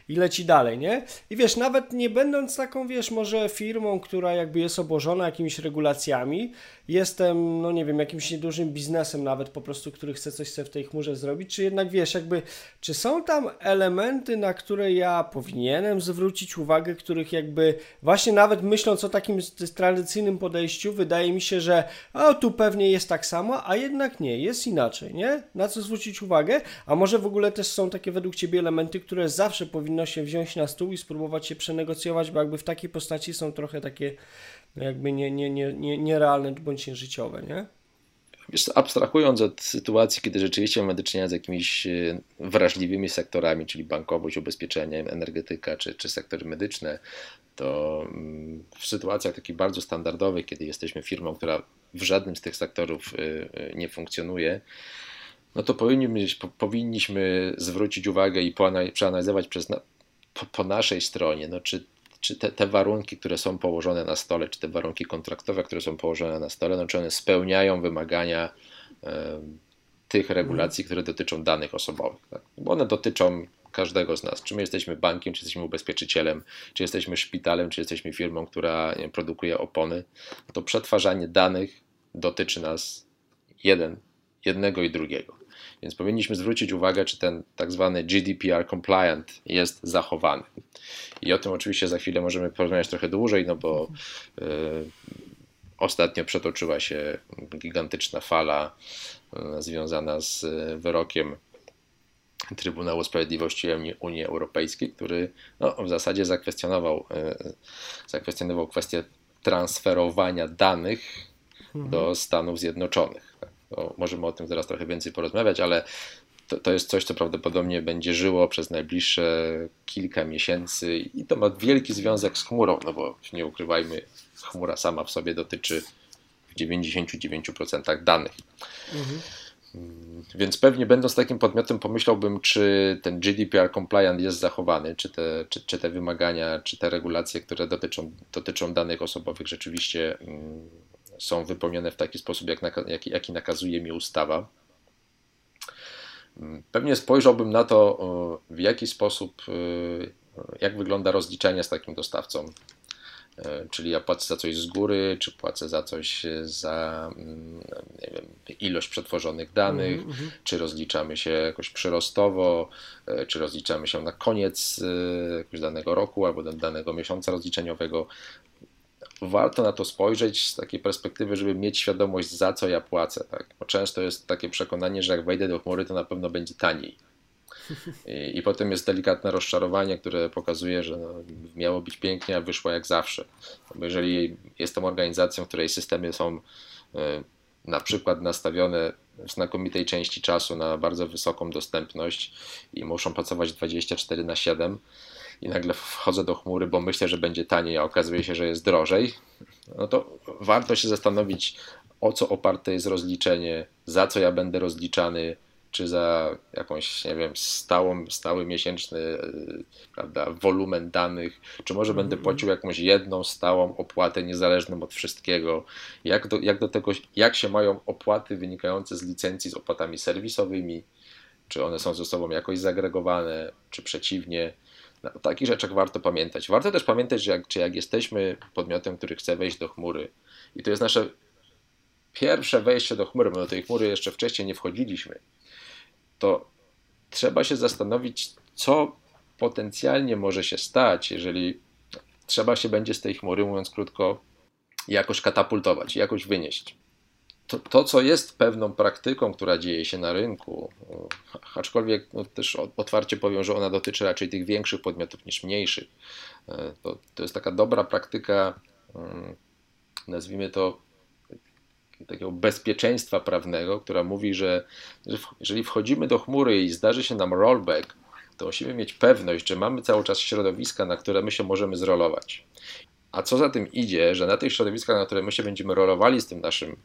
i, leci dalej, nie? I wiesz, nawet nie będąc taką, wiesz, może firmą, która jakby jest obłożona jakimiś regulacjami, jestem, no nie wiem, jakimś niedużym biznesem nawet po prostu, który chce coś sobie w tej chmurze zrobić, czy jednak wiesz, jakby, czy są tam elementy, na które ja powinienem zwrócić uwagę, których jakby właśnie nawet myśląc o takim tradycyjnym podejściu, wydaje mi się, że o, tu pewnie jest tak samo, a jednak nie, jest inaczej, nie? Na co zwrócić uwagę? A może w ogóle też są takie według Ciebie elementy, które zawsze powinno się wziąć na stół i spróbować się przenegocjować, bo jakby w takiej postaci są trochę takie jakby nie, nie, nie, nie, nierealne bądź nieżyciowe, nie? Wiesz, abstrahując od sytuacji, kiedy rzeczywiście mamy do czynienia z jakimiś e, wrażliwymi sektorami, czyli bankowość, ubezpieczenie, energetyka czy, czy sektory medyczne, to mm, w sytuacjach takich bardzo standardowych, kiedy jesteśmy firmą, która w żadnym z tych sektorów e, e, nie funkcjonuje, no to powinniśmy, powinniśmy zwrócić uwagę i przeanalizować przez po, po, naszej stronie, no czy czy te, te, warunki, które są położone na stole, czy te warunki kontraktowe, które są położone na stole, no, czy one spełniają wymagania e, tych regulacji, które dotyczą danych osobowych. Tak? Bo one dotyczą każdego z nas. Czy my jesteśmy bankiem, czy jesteśmy ubezpieczycielem, czy jesteśmy szpitalem, czy jesteśmy firmą, która nie, produkuje opony, to przetwarzanie danych dotyczy nas jeden, jednego i drugiego. Więc powinniśmy zwrócić uwagę, czy ten tak zwany GDPR compliant jest zachowany. I o tym oczywiście za chwilę możemy porozmawiać trochę dłużej, no bo y, ostatnio przetoczyła się gigantyczna fala y, związana z wyrokiem Trybunału Sprawiedliwości Unii Europejskiej, który no, w zasadzie zakwestionował, zakwestionował kwestię transferowania danych mhm. do Stanów Zjednoczonych możemy o tym zaraz trochę więcej porozmawiać, ale to, to jest coś, co prawdopodobnie będzie żyło przez najbliższe kilka miesięcy i to ma wielki związek z chmurą, no bo nie ukrywajmy, chmura sama w sobie dotyczy w 99% danych. Mhm. Więc pewnie będąc takim podmiotem pomyślałbym, czy ten GDPR compliant jest zachowany, czy te, czy, czy te wymagania, czy te regulacje, które dotyczą, dotyczą danych osobowych rzeczywiście mm, są wypełnione w taki sposób, jak, jaki, jaki nakazuje mi ustawa. Mm, pewnie spojrzałbym na to, w jaki sposób, y, jak wygląda rozliczenie z takim dostawcą. E, czyli ja płacę za coś z góry, czy płacę za coś za mm, wiem, ilość przetworzonych danych, mm -hmm. czy rozliczamy się jakoś przyrostowo, e, czy rozliczamy się na koniec e, danego roku albo danego miesiąca rozliczeniowego warto na to spojrzeć z takiej perspektywy, żeby mieć świadomość, za co ja płacę. Tak? Bo często jest takie przekonanie, że jak wejdę do chmury, to na pewno będzie taniej. [LAUGHS] I, I, potem jest delikatne rozczarowanie, które pokazuje, że no, miało być pięknie, a wyszło jak zawsze. Bo jeżeli jestem organizacją, w której systemy są y, na przykład nastawione w znakomitej części czasu na bardzo wysoką dostępność i muszą pracować 24 na 7, i nagle wchodzę do chmury, bo myślę, że będzie taniej, a okazuje się, że jest drożej, no to warto się zastanowić, o co oparte jest rozliczenie, za co ja będę rozliczany, czy za jakąś, nie wiem, stałą, stały miesięczny prawda, wolumen danych, czy może -hmm. będę płacił jakąś jedną stałą opłatę niezależną od wszystkiego, jak do, jak do tego, jak się mają opłaty wynikające z licencji z opłatami serwisowymi, czy one są ze sobą jakoś zagregowane, czy przeciwnie, o takich rzeczach warto pamiętać. Warto też pamiętać, że jak, czy jak jesteśmy podmiotem, który chce wejść do chmury, i to jest nasze pierwsze wejście do chmury, bo do tej chmury jeszcze wcześniej nie wchodziliśmy, to trzeba się zastanowić, co potencjalnie może się stać, jeżeli trzeba się będzie z tej chmury, mówiąc krótko, jakoś katapultować, jakoś wynieść. To, to, co jest pewną praktyką, która dzieje się na rynku, aczkolwiek no, też otwarcie powiem, że ona dotyczy raczej tych większych podmiotów niż mniejszych. E, to, to jest taka dobra praktyka, mm, nazwijmy to takiego bezpieczeństwa prawnego, która mówi, że jeżeli wchodzimy do chmury i zdarzy się nam rollback, to musimy mieć pewność, że mamy cały czas środowiska, na które my się możemy zrolować. A co za tym idzie, że na tych środowiskach, na które my się będziemy rolowali z tym naszym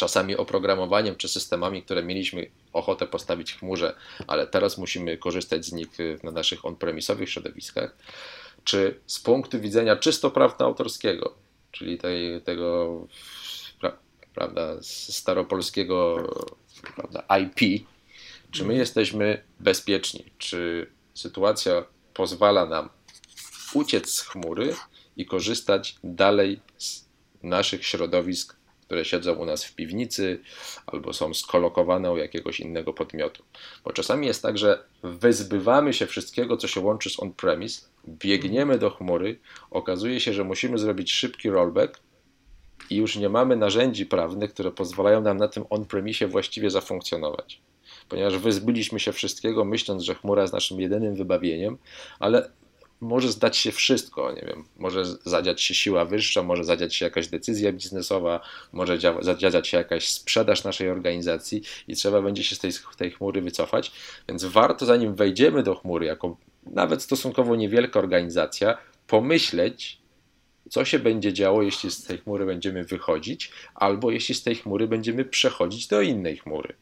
czasami oprogramowaniem czy systemami, które mieliśmy ochotę postawić w chmurze, ale teraz musimy korzystać z nich na naszych on-premisowych środowiskach, czy z punktu widzenia czysto prawno-autorskiego, czyli tej, tego prawda, staropolskiego prawda, IP, czy my jesteśmy bezpieczni, czy sytuacja pozwala nam uciec z chmury i korzystać dalej z naszych środowisk, które siedzą u nas w piwnicy albo są skolokowane u jakiegoś innego podmiotu. Bo czasami jest tak, że wyzbywamy się wszystkiego, co się łączy z on-premise, biegniemy do chmury, okazuje się, że musimy zrobić szybki rollback i już nie mamy narzędzi prawnych, które pozwalają nam na tym on-premisie właściwie zafunkcjonować. Ponieważ wyzbyliśmy się wszystkiego, myśląc, że chmura jest naszym jedynym wybawieniem, ale może zdać się wszystko, nie wiem, może zadziać się siła wyższa, może zadziać się jakaś decyzja biznesowa, może zadziać się jakaś sprzedaż naszej organizacji i trzeba będzie się z tej, tej chmury wycofać, więc warto zanim wejdziemy do chmury jako nawet stosunkowo niewielka organizacja, pomyśleć, co się będzie działo, jeśli z tej chmury będziemy wychodzić, albo jeśli z tej chmury będziemy przechodzić do innej chmury.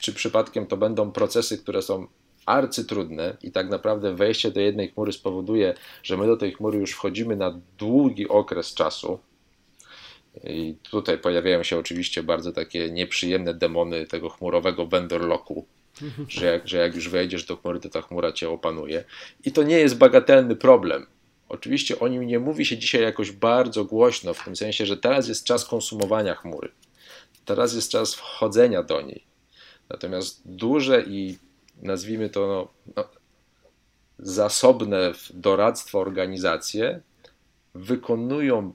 Czy przypadkiem to będą procesy, które są arcytrudne i tak naprawdę wejście do jednej chmury spowoduje, że my do tej chmury już wchodzimy na długi okres czasu. I tutaj pojawiają się oczywiście bardzo takie nieprzyjemne demony tego chmurowego vendor locku, [LAUGHS] że jak, że jak już wejdziesz do chmury, to ta chmura cię opanuje. I to nie jest bagatelny problem. Oczywiście o nim nie mówi się dzisiaj jakoś bardzo głośno, w tym sensie, że teraz jest czas konsumowania chmury. Teraz jest czas wchodzenia do niej. Natomiast duże i nazwijmy to no, no, zasobne w doradztwo organizacje wykonują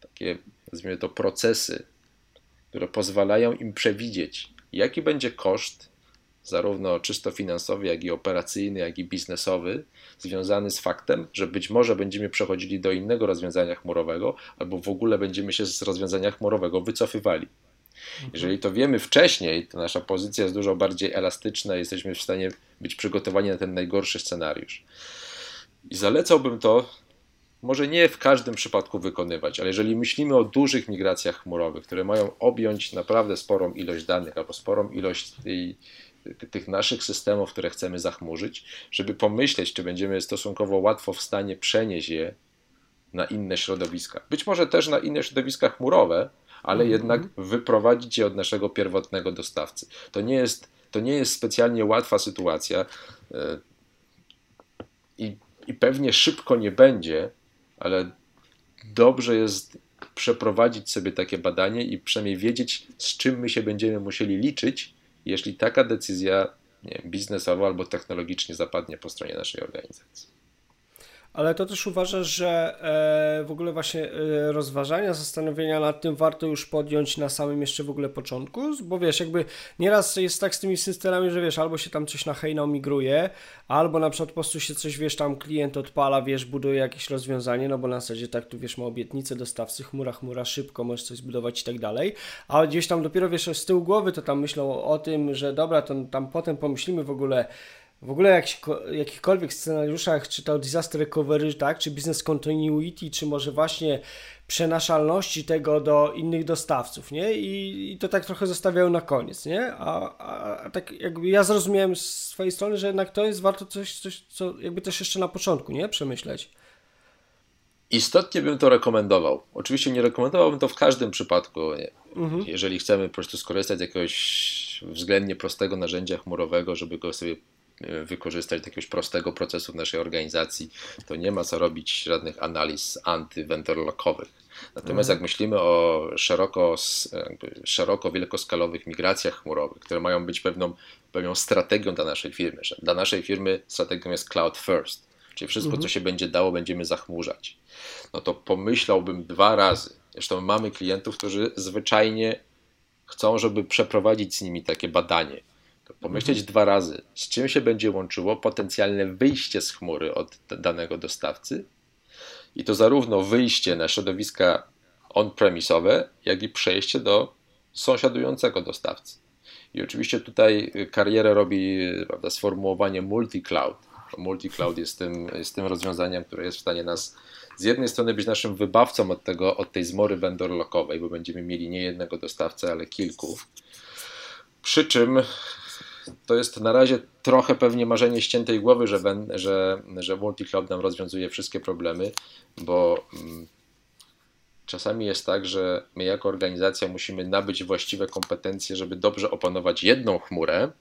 takie, nazwijmy to, procesy, które pozwalają im przewidzieć, jaki będzie koszt, zarówno czysto finansowy, jak i operacyjny, jak i biznesowy, związany z faktem, że być może będziemy przechodzili do innego rozwiązania chmurowego, albo w ogóle będziemy się z rozwiązania chmurowego wycofywali. Jeżeli to wiemy wcześniej, to nasza pozycja jest dużo bardziej elastyczna, jesteśmy w stanie być przygotowani na ten najgorszy scenariusz. I zalecałbym to, może nie w każdym przypadku wykonywać, ale jeżeli myślimy o dużych migracjach chmurowych, które mają objąć naprawdę sporą ilość danych albo sporą ilość tej, tych naszych systemów, które chcemy zachmurzyć, żeby pomyśleć, czy będziemy stosunkowo łatwo w stanie przenieść je na inne środowiska. Być może też na inne środowiska chmurowe, ale mm -hmm. jednak wyprowadzić je od naszego pierwotnego dostawcy. To nie jest, to nie jest specjalnie łatwa sytuacja e, i, i pewnie szybko nie będzie, ale dobrze jest przeprowadzić sobie takie badanie i przynajmniej wiedzieć, z czym my się będziemy musieli liczyć, jeśli taka decyzja nie, biznesowa albo technologicznie zapadnie po stronie naszej organizacji ale to też uważasz, że e, w ogóle właśnie e, rozważania, zastanowienia nad tym warto już podjąć na samym jeszcze w ogóle początku, bo wiesz, jakby nieraz jest tak z tymi systemami, że wiesz, albo się tam coś na hejno migruje, albo na przykład po prostu się coś, wiesz, tam klient odpala, wiesz, buduje jakieś rozwiązanie, no bo na zasadzie tak, tu wiesz, ma obietnicę dostawcy, chmura, chmura, szybko, możesz coś zbudować i tak dalej, ale gdzieś tam dopiero, wiesz, z tyłu głowy to tam myślą o tym, że dobra, to tam potem pomyślimy w ogóle, w ogóle jak jakichkolwiek scenariuszach, czy to disaster recovery, tak, czy business continuity, czy może właśnie przenaszalności tego do innych dostawców, nie? I, i to tak trochę zostawiają na koniec, nie? A, a, a, tak jakby ja zrozumiałem z swojej strony, że jednak to jest warto coś, coś, co jakby też jeszcze na początku, nie? Przemyśleć. Istotnie bym to rekomendował. Oczywiście nie rekomendowałbym to w każdym przypadku. Mhm. Jeżeli chcemy po prostu skorzystać z jakiegoś względnie prostego narzędzia chmurowego, żeby go sobie wykorzystać do jakiegoś prostego procesu w naszej organizacji, to nie ma co robić żadnych analiz antywentorlockowych. Natomiast mhm. jak myślimy o szeroko, szeroko wielkoskalowych migracjach chmurowych, które mają być pewną, pewną strategią dla naszej firmy, że dla naszej firmy strategią jest cloud first, czyli wszystko, mhm. co się będzie dało, będziemy zachmurzać, no to pomyślałbym dwa razy, Zresztą mamy klientów, którzy zwyczajnie chcą, żeby przeprowadzić z nimi takie badanie. To pomyśleć dwa razy, z czym się będzie łączyło potencjalne wyjście z chmury od danego dostawcy. I to zarówno wyjście na środowiska on-premisowe, jak i przejście do sąsiadującego dostawcy. I oczywiście tutaj karierę robi prawda, sformułowanie multi-cloud. Multi-cloud jest tym, jest tym rozwiązaniem, które jest w stanie nas z jednej strony być naszym wybawcą od, tego, od tej zmory vendor lockowej, bo będziemy mieli nie jednego dostawcę, ale kilku. Przy czym to jest na razie trochę pewnie marzenie ściętej głowy, że, że, że multi-cloud nam rozwiązuje wszystkie problemy, bo mm, czasami jest tak, że my jako organizacja musimy nabyć właściwe kompetencje, żeby dobrze opanować jedną chmurę,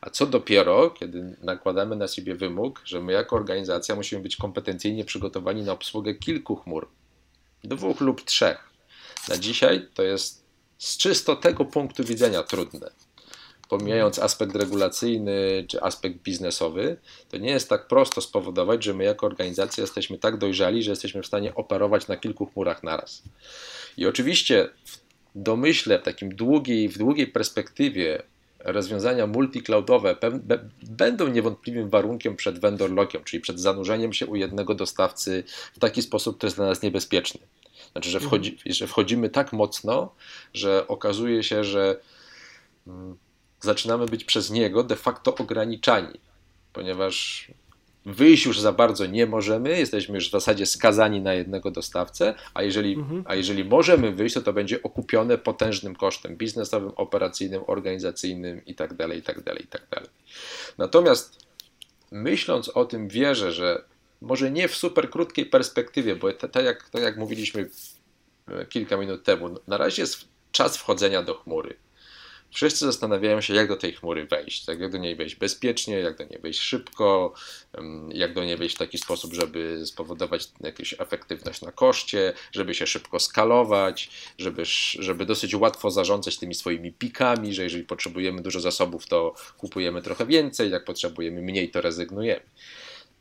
a co dopiero, kiedy nakładamy na siebie wymóg, że my jako organizacja musimy być kompetencyjnie przygotowani na obsługę kilku chmur, dwóch lub trzech. Na dzisiaj to jest z czysto tego punktu widzenia trudne. Pomijając aspekt regulacyjny czy aspekt biznesowy, to nie jest tak prosto spowodować, że my jako organizacja jesteśmy tak dojrzali, że jesteśmy w stanie operować na kilku chmurach naraz. I oczywiście w domyśle, w takim długiej, w długiej perspektywie rozwiązania multicloudowe będą niewątpliwym warunkiem przed vendor lockiem, czyli przed zanurzeniem się u jednego dostawcy w taki sposób, który jest dla nas niebezpieczny. Znaczy, że, mhm. wchodzi, że wchodzimy tak mocno, że okazuje się, że mm, zaczynamy być przez niego de facto ograniczani, ponieważ wyjść już za bardzo nie możemy, jesteśmy już w zasadzie skazani na jednego dostawcę, a jeżeli, mhm. a jeżeli możemy wyjść, to to będzie okupione potężnym kosztem biznesowym, operacyjnym, organizacyjnym itd., itd., itd. Natomiast myśląc o tym wierzę, że może nie w super krótkiej perspektywie, bo tak jak, jak mówiliśmy e, kilka minut temu, na razie jest czas wchodzenia do chmury. Wszyscy zastanawiają się, jak do tej chmury wejść, tak? jak do niej wejść bezpiecznie, jak do niej wejść szybko, jak do niej wejść w taki sposób, żeby spowodować jakąś efektywność na koszcie, żeby się szybko skalować, żeby, żeby dosyć łatwo zarządzać tymi swoimi pikami, że jeżeli potrzebujemy dużo zasobów, to kupujemy trochę więcej, jak potrzebujemy mniej, to rezygnujemy.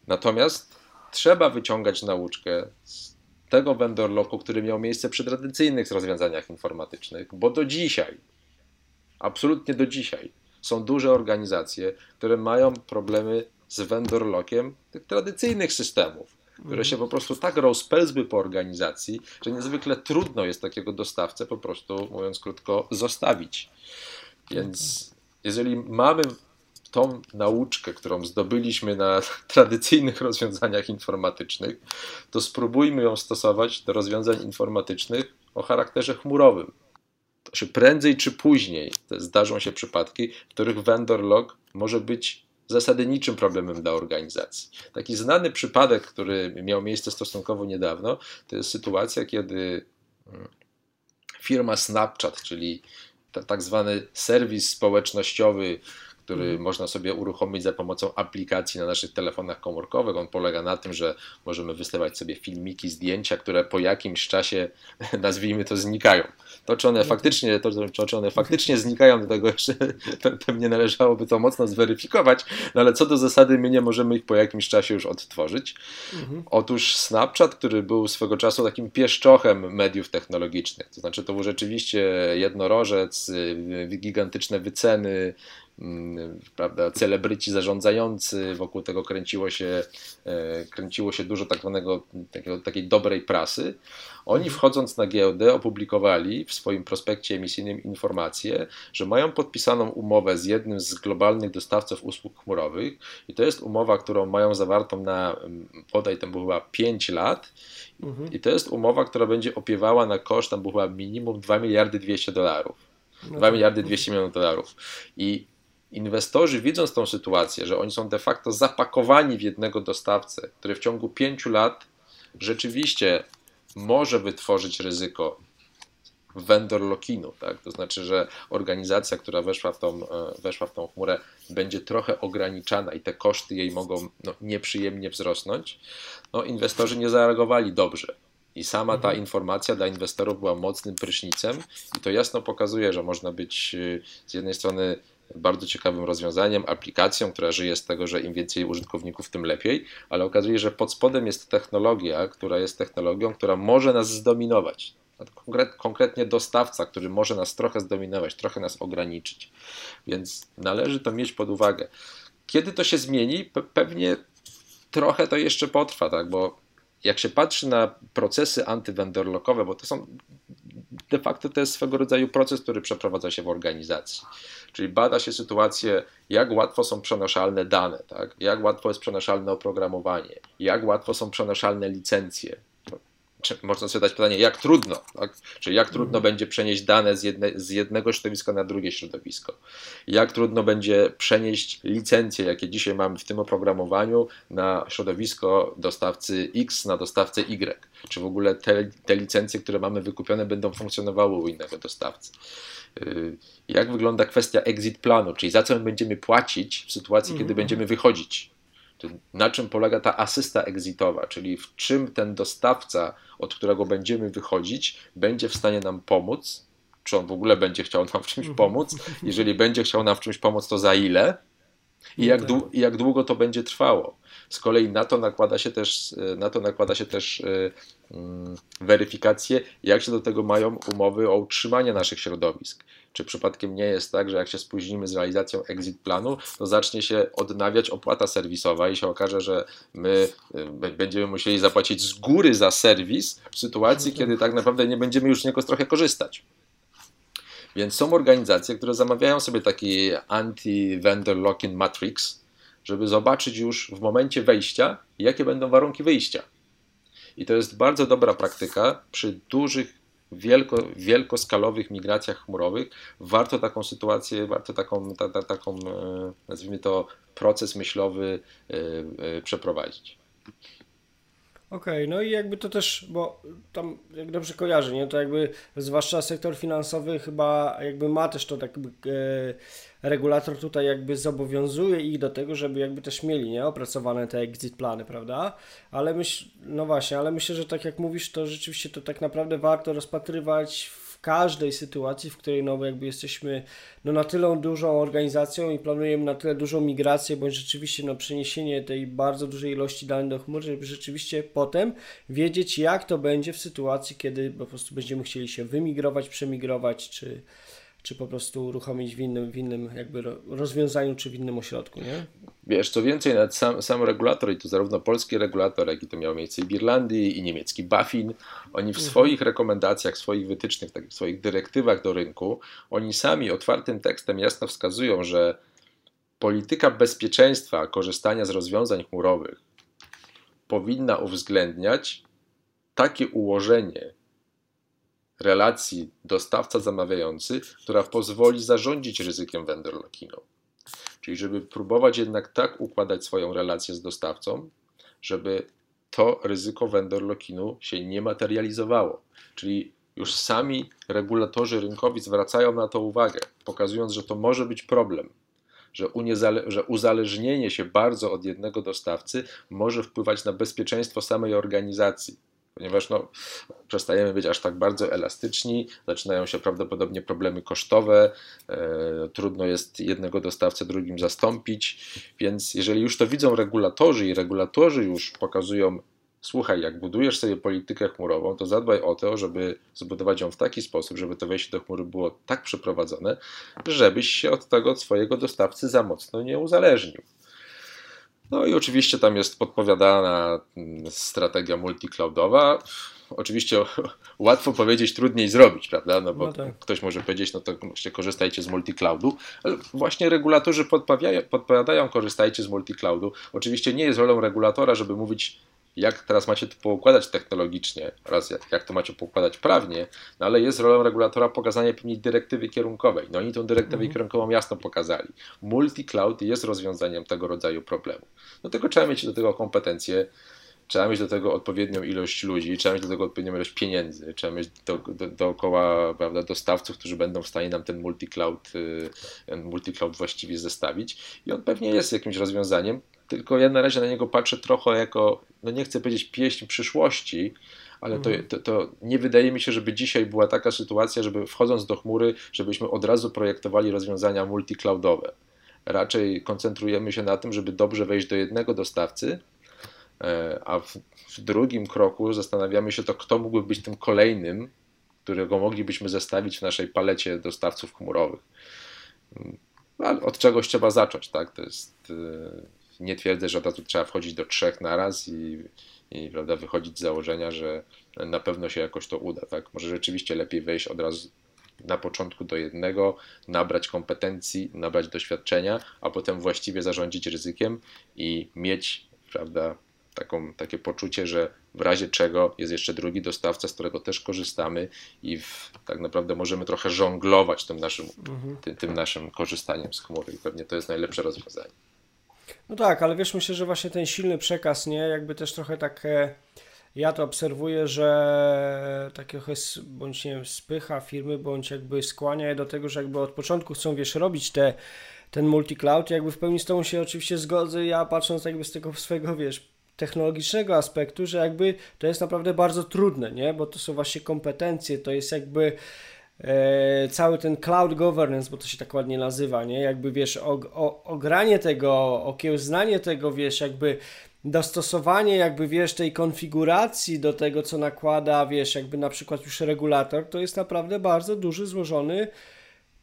Natomiast trzeba wyciągać nauczkę z tego vendor locku, który miał miejsce przy tradycyjnych rozwiązaniach informatycznych, bo do dzisiaj absolutnie do dzisiaj są duże organizacje, które mają problemy z vendor lockiem tych tradycyjnych systemów, które się po prostu tak rozpełzły po organizacji, że niezwykle trudno jest takiego dostawcę po prostu, mówiąc krótko, zostawić. Więc jeżeli mamy tą nauczkę, którą zdobyliśmy na [LAUGHS] tradycyjnych rozwiązaniach informatycznych, to spróbujmy ją stosować do rozwiązań informatycznych o charakterze chmurowym że prędzej czy później zdarzą się przypadki, w których vendor log może być zasadniczym problemem dla organizacji. Taki znany przypadek, który miał miejsce stosunkowo niedawno, to jest sytuacja, kiedy mm, firma Snapchat, czyli tak zwany serwis społecznościowy, który mhm. można sobie uruchomić za pomocą aplikacji na naszych telefonach komórkowych. On polega na tym, że możemy wystawiać sobie filmiki, zdjęcia, które po jakimś czasie, [LAUGHS] nazwijmy to, znikają. To, czy one faktycznie, to, czy one faktycznie znikają, do tego jeszcze [LAUGHS] pewnie należałoby to mocno zweryfikować, no ale co do zasady, my nie możemy ich po jakimś czasie już odtworzyć. Mhm. Otóż Snapchat, który był swego czasu takim pieszczochem mediów technologicznych, to znaczy to był rzeczywiście jednorożec, y, gigantyczne wyceny, prawda, celebryci zarządzający, wokół tego kręciło się, e, kręciło się dużo tak zwanego, takiego, takiej dobrej prasy. Oni wchodząc na giełdę opublikowali w swoim prospekcie emisyjnym informację, że mają podpisaną umowę z jednym z globalnych dostawców usług chmurowych i to jest umowa, którą mają zawartą na, podaj tam była 5 lat mhm. i to jest umowa, która będzie opiewała na koszt, tam była minimum 2 miliardy 200 dolarów. 2 no miliardy 200 milionów dolarów. I Inwestorzy widząc tą sytuację, że oni są de facto zapakowani w jednego dostawcę, który w ciągu pięciu lat rzeczywiście może wytworzyć ryzyko vendor lockinu, tak? to znaczy, że organizacja, która weszła w, tą, e, weszła w tą chmurę, będzie trochę ograniczana i te koszty jej mogą no, nieprzyjemnie wzrosnąć, no, inwestorzy nie zareagowali dobrze. I sama ta mhm. informacja dla inwestorów była mocnym prysznicem, i to jasno pokazuje, że można być e, z jednej strony bardzo ciekawym rozwiązaniem, aplikacją, która żyje z tego, że im więcej użytkowników, tym lepiej, ale okazuje że pod spodem jest technologia, która jest technologią, która może nas zdominować. konkretnie dostawca, który może nas trochę zdominować, trochę nas ograniczyć. Więc należy to mieć pod uwagę. Kiedy to się zmieni, pewnie trochę to jeszcze potrwa, tak? bo jak się patrzy na procesy antywendorlokowe, bo to są de facto to jest swego rodzaju proces, który przeprowadza się w organizacji. Czyli bada się sytuację, jak łatwo są przenoszalne dane, tak? jak łatwo jest przenoszalne oprogramowanie, jak łatwo są przenoszalne licencje, można zadać pytanie, jak trudno, tak? czyli jak trudno mhm. będzie przenieść dane z, jedne, z jednego środowiska na drugie środowisko, jak trudno będzie przenieść licencje, jakie dzisiaj mamy w tym oprogramowaniu, na środowisko dostawcy X, na dostawcę Y, czy w ogóle te, te licencje, które mamy wykupione, będą funkcjonowały u innego dostawcy. Y, jak wygląda kwestia exit planu, czyli za co my będziemy płacić w sytuacji, kiedy mhm. będziemy wychodzić na czym polega ta asysta exitowa, czyli w czym ten dostawca, od którego będziemy wychodzić, będzie w stanie nam pomóc, czy on w ogóle będzie chciał nam w czymś mhm. pomóc, jeżeli będzie chciał nam w czymś pomóc, to za ile i jak, tak. jak długo to będzie trwało. Z kolei na to nakłada się też, na to nakłada się też yy, weryfikacje, jak się do tego mają umowy o utrzymanie naszych środowisk. Czy przypadkiem nie jest tak, że jak się spóźnimy z realizacją exit planu, to zacznie się odnawiać opłata serwisowa i się okaże, że my y, będziemy musieli zapłacić z góry za serwis w sytuacji, kiedy tak naprawdę nie będziemy już z niego trochę korzystać. Więc są organizacje, które zamawiają sobie taki anti-vendor lock-in matrix, żeby zobaczyć już w momencie wejścia, jakie będą warunki wyjścia. I to jest bardzo dobra praktyka przy dużych wielko, wielkoskalowych migracjach chmurowych, warto taką sytuację, warto taką, ta, ta, taką e, nazwijmy to, proces myślowy e, e, przeprowadzić. Okej, okay, no i jakby to też, bo tam jak dobrze kojarzę, nie, to jakby zwłaszcza sektor finansowy chyba jakby ma też to tak jakby e, regulator tutaj jakby zobowiązuje ich do tego, żeby jakby też mieli, nie, opracowane te exit plany, prawda? Ale myśl, no właśnie, ale myślę, że tak jak mówisz, to rzeczywiście to tak naprawdę warto rozpatrywać w każdej sytuacji, w której no jakby jesteśmy no na tyle dużą organizacją i planujemy na tyle dużą migrację, bądź rzeczywiście no przeniesienie tej bardzo dużej ilości danych do chmury, żeby rzeczywiście potem wiedzieć jak to będzie w sytuacji, kiedy po prostu będziemy chcieli się wymigrować, przemigrować, czy czy po prostu uruchomić w innym, w innym jakby rozwiązaniu, czy w innym ośrodku, nie? Wiesz, co więcej, nawet sam, sam regulator, i to zarówno polski regulator, jak i to miało miejsce w Irlandii, i niemiecki BaFin, oni w mhm. swoich rekomendacjach, swoich wytycznych, tak, w swoich dyrektywach do rynku, oni sami otwartym tekstem jasno wskazują, że polityka bezpieczeństwa korzystania z rozwiązań chmurowych powinna uwzględniać takie ułożenie relacji dostawca-zamawiający, która pozwoli zarządzić ryzykiem vendor lock-inu. Czyli żeby próbować jednak tak układać swoją relację z dostawcą, żeby to ryzyko vendor lock-inu się nie materializowało. Czyli już sami regulatorzy rynkowi zwracają na to uwagę, pokazując, że to może być problem, że, że uzależnienie się bardzo od jednego dostawcy może wpływać na bezpieczeństwo samej organizacji ponieważ no, przestajemy być aż tak bardzo elastyczni, zaczynają się prawdopodobnie problemy kosztowe, e, trudno jest jednego dostawcę drugim zastąpić, więc jeżeli już to widzą regulatorzy i regulatorzy już pokazują, słuchaj, jak budujesz sobie politykę chmurową, to zadbaj o to, żeby zbudować ją w taki sposób, żeby to wejście do chmury było tak przeprowadzone, żebyś się od tego swojego dostawcy za mocno nie uzależnił. No i oczywiście tam jest podpowiadana strategia multicloudowa. Oczywiście [LAUGHS] łatwo powiedzieć, trudniej zrobić, prawda? No bo no tak. ktoś może powiedzieć, no to właśnie korzystajcie z multicloudu, ale właśnie regulatorzy podpowiadają, korzystajcie z multicloudu. Oczywiście nie jest rolą regulatora, żeby mówić, jak teraz macie to poukładać technologicznie oraz jak to macie poukładać prawnie, no ale jest rolą regulatora pokazanie pewnej dyrektywy kierunkowej. No i tą dyrektywę mhm. kierunkową jasno pokazali. Multi-cloud jest rozwiązaniem tego rodzaju problemu. Do tego trzeba mieć do tego kompetencje, trzeba mieć do tego odpowiednią ilość ludzi, trzeba mieć do tego odpowiednią ilość pieniędzy, trzeba mieć do, do, dookoła prawda, dostawców, którzy będą w stanie nam ten multi-cloud, y, multi-cloud właściwie zestawić i on pewnie jest jakimś rozwiązaniem, tylko ja na razie na niego patrzę trochę jako, no nie chcę powiedzieć pieśń przyszłości, ale to, mhm. to, to, nie wydaje mi się, żeby dzisiaj była taka sytuacja, żeby wchodząc do chmury, żebyśmy od razu projektowali rozwiązania multicloudowe. Raczej koncentrujemy się na tym, żeby dobrze wejść do jednego dostawcy, e, a w, w drugim kroku zastanawiamy się to, kto mógłby być tym kolejnym którego moglibyśmy zestawić w naszej palecie dostawców chmurowych. Ale od czegoś trzeba zacząć, tak? To jest, nie twierdzę, że od razu trzeba wchodzić do trzech naraz i, i prawda, wychodzić z założenia, że na pewno się jakoś to uda, tak? Może rzeczywiście lepiej wejść od razu na początku do jednego, nabrać kompetencji, nabrać doświadczenia, a potem właściwie zarządzić ryzykiem i mieć, prawda, taką, takie poczucie, że w razie czego jest jeszcze drugi dostawca, z którego też korzystamy i w, tak naprawdę możemy trochę żonglować tym naszym, mhm. tym, tym naszym korzystaniem z chmury i pewnie to jest najlepsze rozwiązanie. No tak, ale wiesz, myślę, że właśnie ten silny przekaz, nie, jakby też trochę tak ja to obserwuję, że takiego bądź nie wiem, spycha firmy, bądź jakby skłania je do tego, że jakby od początku chcą, wiesz, robić te, ten multi-cloud, jakby w pełni z tą się oczywiście zgodzę, ja patrząc jakby z tego swojego, wiesz, technologicznego aspektu, że jakby to jest naprawdę bardzo trudne, nie, bo to są właśnie kompetencje, to jest jakby cały ten cloud governance, bo to się tak ładnie nazywa, nie? Jakby wiesz, o, ogranie tego, okiełznanie tego, wiesz, jakby dostosowanie jakby, wiesz, tej konfiguracji do tego, co nakłada, wiesz, jakby na przykład już regulator, to jest naprawdę bardzo duży, złożony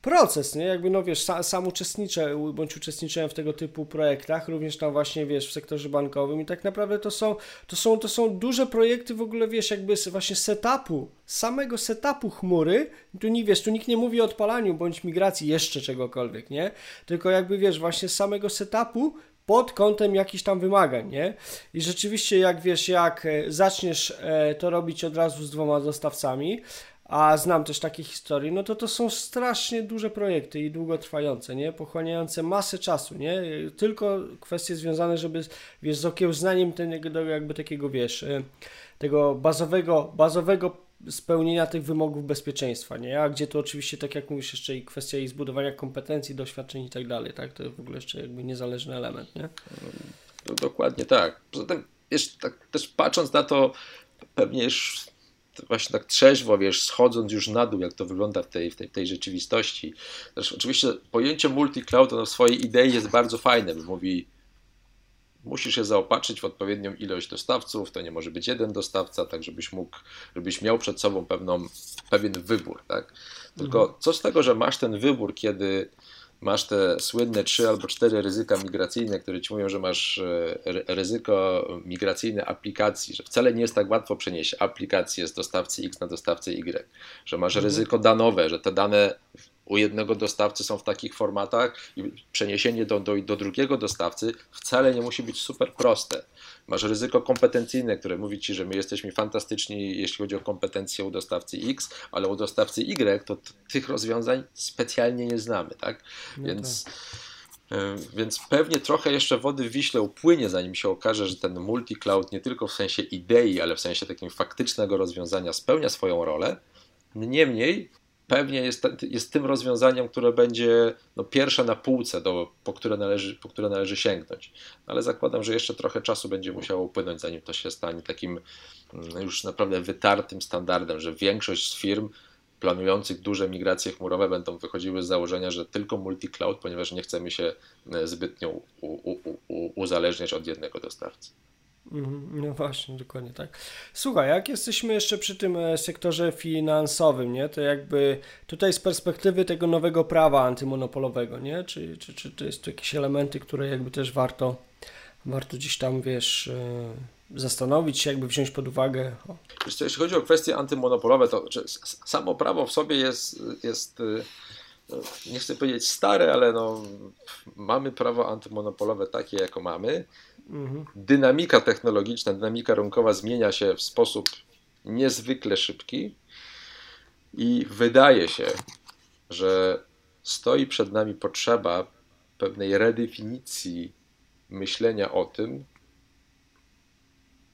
proces, nie? Jakby, no wiesz, sam, sam uczestniczę, bądź uczestniczyłem w tego typu projektach, również tam właśnie, wiesz, w sektorze bankowym i tak naprawdę to są, to są, to są duże projekty w ogóle, wiesz, jakby właśnie setupu, samego setupu chmury, tu nie, wiesz, tu nikt nie mówi o odpalaniu bądź migracji jeszcze czegokolwiek, nie? Tylko jakby, wiesz, właśnie samego setupu pod kątem jakichś tam wymagań, nie? I rzeczywiście, jak wiesz, jak e, zaczniesz e, to robić od razu z dwoma dostawcami, a znam też takie historie, no to to są strasznie duże projekty i długotrwające, nie? Pochłaniające masę czasu, nie? Tylko kwestie związane, żeby, wiesz, z okiełznaniem tego jakby takiego, wiesz, e, tego bazowego, bazowego spełnienia tych wymogów bezpieczeństwa, nie? A gdzie to oczywiście, tak jak mówisz, jeszcze i kwestia i zbudowania kompetencji, doświadczeń i tak dalej, tak? To jest w ogóle jeszcze jakby niezależny element, nie? No, dokładnie tak. Poza tym, wiesz, tak też patrząc na to, pewnie już właśnie tak trzeźwo, wiesz, schodząc już na dół, jak to wygląda w tej, w tej, tej rzeczywistości. Też oczywiście pojęcie multi-cloud w swojej idei jest bardzo fajne, bo mówi musisz się zaopatrzyć w odpowiednią ilość dostawców, to nie może być jeden dostawca, tak żebyś mógł, żebyś miał przed sobą pewną, pewien wybór, tak? Tylko mhm. co z tego, że masz ten wybór, kiedy masz te słynne trzy albo cztery ryzyka migracyjne, które ci mówią, że masz e, ryzyko migracyjne aplikacji, że wcale nie jest tak łatwo przenieść aplikację z dostawcy X na dostawcę Y, że masz mhm. ryzyko danowe, że te dane u jednego dostawcy są w takich formatach i przeniesienie do, do, do drugiego dostawcy wcale nie musi być super proste. Masz ryzyko kompetencyjne, które mówi ci, że my jesteśmy fantastyczni, jeśli chodzi o kompetencje u dostawcy X, ale u dostawcy Y to tych rozwiązań specjalnie nie znamy, tak? No Więc. Tak. Więc pewnie trochę jeszcze wody w Wiśle upłynie, zanim się okaże, że ten multi-cloud nie tylko w sensie idei, ale w sensie takim faktycznego rozwiązania spełnia swoją rolę. Niemniej pewnie jest, jest tym rozwiązaniem, które będzie no, pierwsze na półce, do, po, które należy, po które należy sięgnąć. Ale zakładam, że jeszcze trochę czasu będzie musiało upłynąć, zanim to się stanie takim mm, już naprawdę wytartym standardem, że większość z firm planujących duże migracje chmurowe będą wychodziły z założenia, że tylko multi-cloud, ponieważ nie chcemy się e, zbytnio u, u, u, uzależniać od jednego dostawcy. Mhm, no właśnie, dokładnie tak. Słuchaj, jak jesteśmy jeszcze przy tym e, sektorze finansowym, nie, to jakby tutaj z perspektywy tego nowego prawa antymonopolowego, nie, czy, czy, czy to jest to jakieś elementy, które jakby też warto, warto gdzieś tam, wiesz, e, zastanowić się, jakby wziąć pod uwagę. O. Jeśli chodzi o kwestie antymonopolowe, to samo prawo w sobie jest, jest e, nie chcę powiedzieć stare, ale no, mamy prawo antymonopolowe takie, jako mamy Dynamika technologiczna, dynamika rynkowa zmienia się w sposób niezwykle szybki i wydaje się, że stoi przed nami potrzeba pewnej redefinicji myślenia o tym,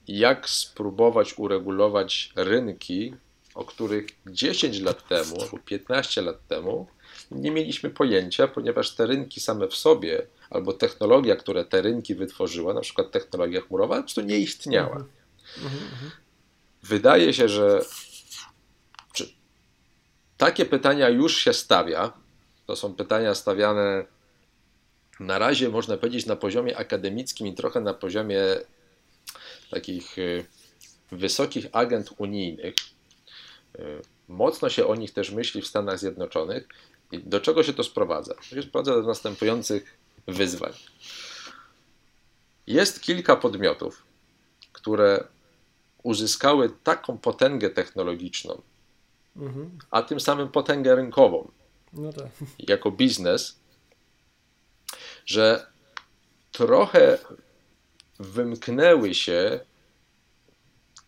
jak spróbować uregulować rynki, o których 10 lat temu albo 15 lat temu nie mieliśmy pojęcia, ponieważ te rynki same w sobie albo technologia, które te rynki wytworzyła, na przykład technologia chmurowa, po prostu nie istniała. Mhm. Mhm, mhm. Wydaje się, że takie pytania już się stawia. To są pytania stawiane na razie, można powiedzieć, na poziomie akademickim i trochę na poziomie takich y, wysokich agent unijnych. Y, mocno się o nich też myśli w Stanach Zjednoczonych. I do czego się to sprowadza? To się sprowadza do następujących wyzwań. Jest kilka podmiotów, które uzyskały taką potęgę technologiczną, mhm. a tym samym potęgę rynkową, no tak. [LAUGHS] jako biznes, że trochę wymknęły się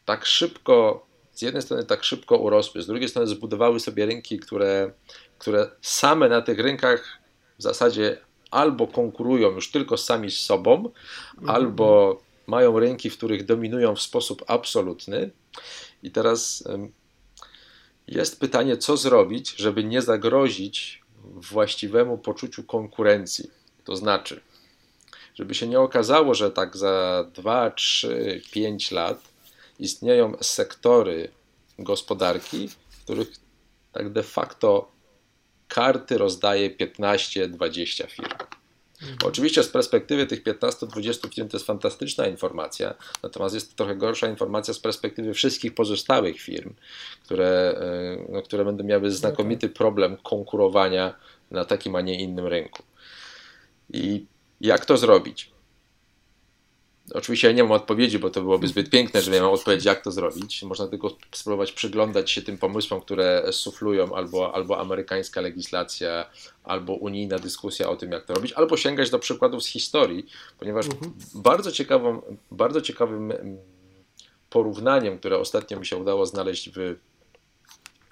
tak szybko, z jednej strony tak szybko urosły, z drugiej strony zbudowały sobie rynki, które, które same na tych rynkach w zasadzie albo konkurują już tylko sami z sobą, mhm. albo mają rynki, w których dominują w sposób absolutny. I teraz jest pytanie, co zrobić, żeby nie zagrozić właściwemu poczuciu konkurencji. To znaczy, żeby się nie okazało, że tak za 2, 3, 5 lat istnieją sektory gospodarki, w których tak de facto karty rozdaje 15-20 firm. Mhm. Oczywiście z perspektywy tych 15-20 firm to jest fantastyczna informacja, natomiast jest to trochę gorsza informacja z perspektywy wszystkich pozostałych firm, które, e, no, które będą miały znakomity problem konkurowania na takim, a nie innym rynku. I jak to zrobić? Oczywiście ja nie mam odpowiedzi, bo to byłoby zbyt piękne, że miałem odpowiedź, jak to zrobić. Można tylko spróbować przyglądać się tym pomysłom, które suflują albo, albo amerykańska legislacja, albo unijna dyskusja o tym, jak to robić, albo sięgać do przykładów z historii, ponieważ mhm. bardzo, ciekawą, bardzo ciekawym mm, porównaniem, które ostatnio mi się udało znaleźć w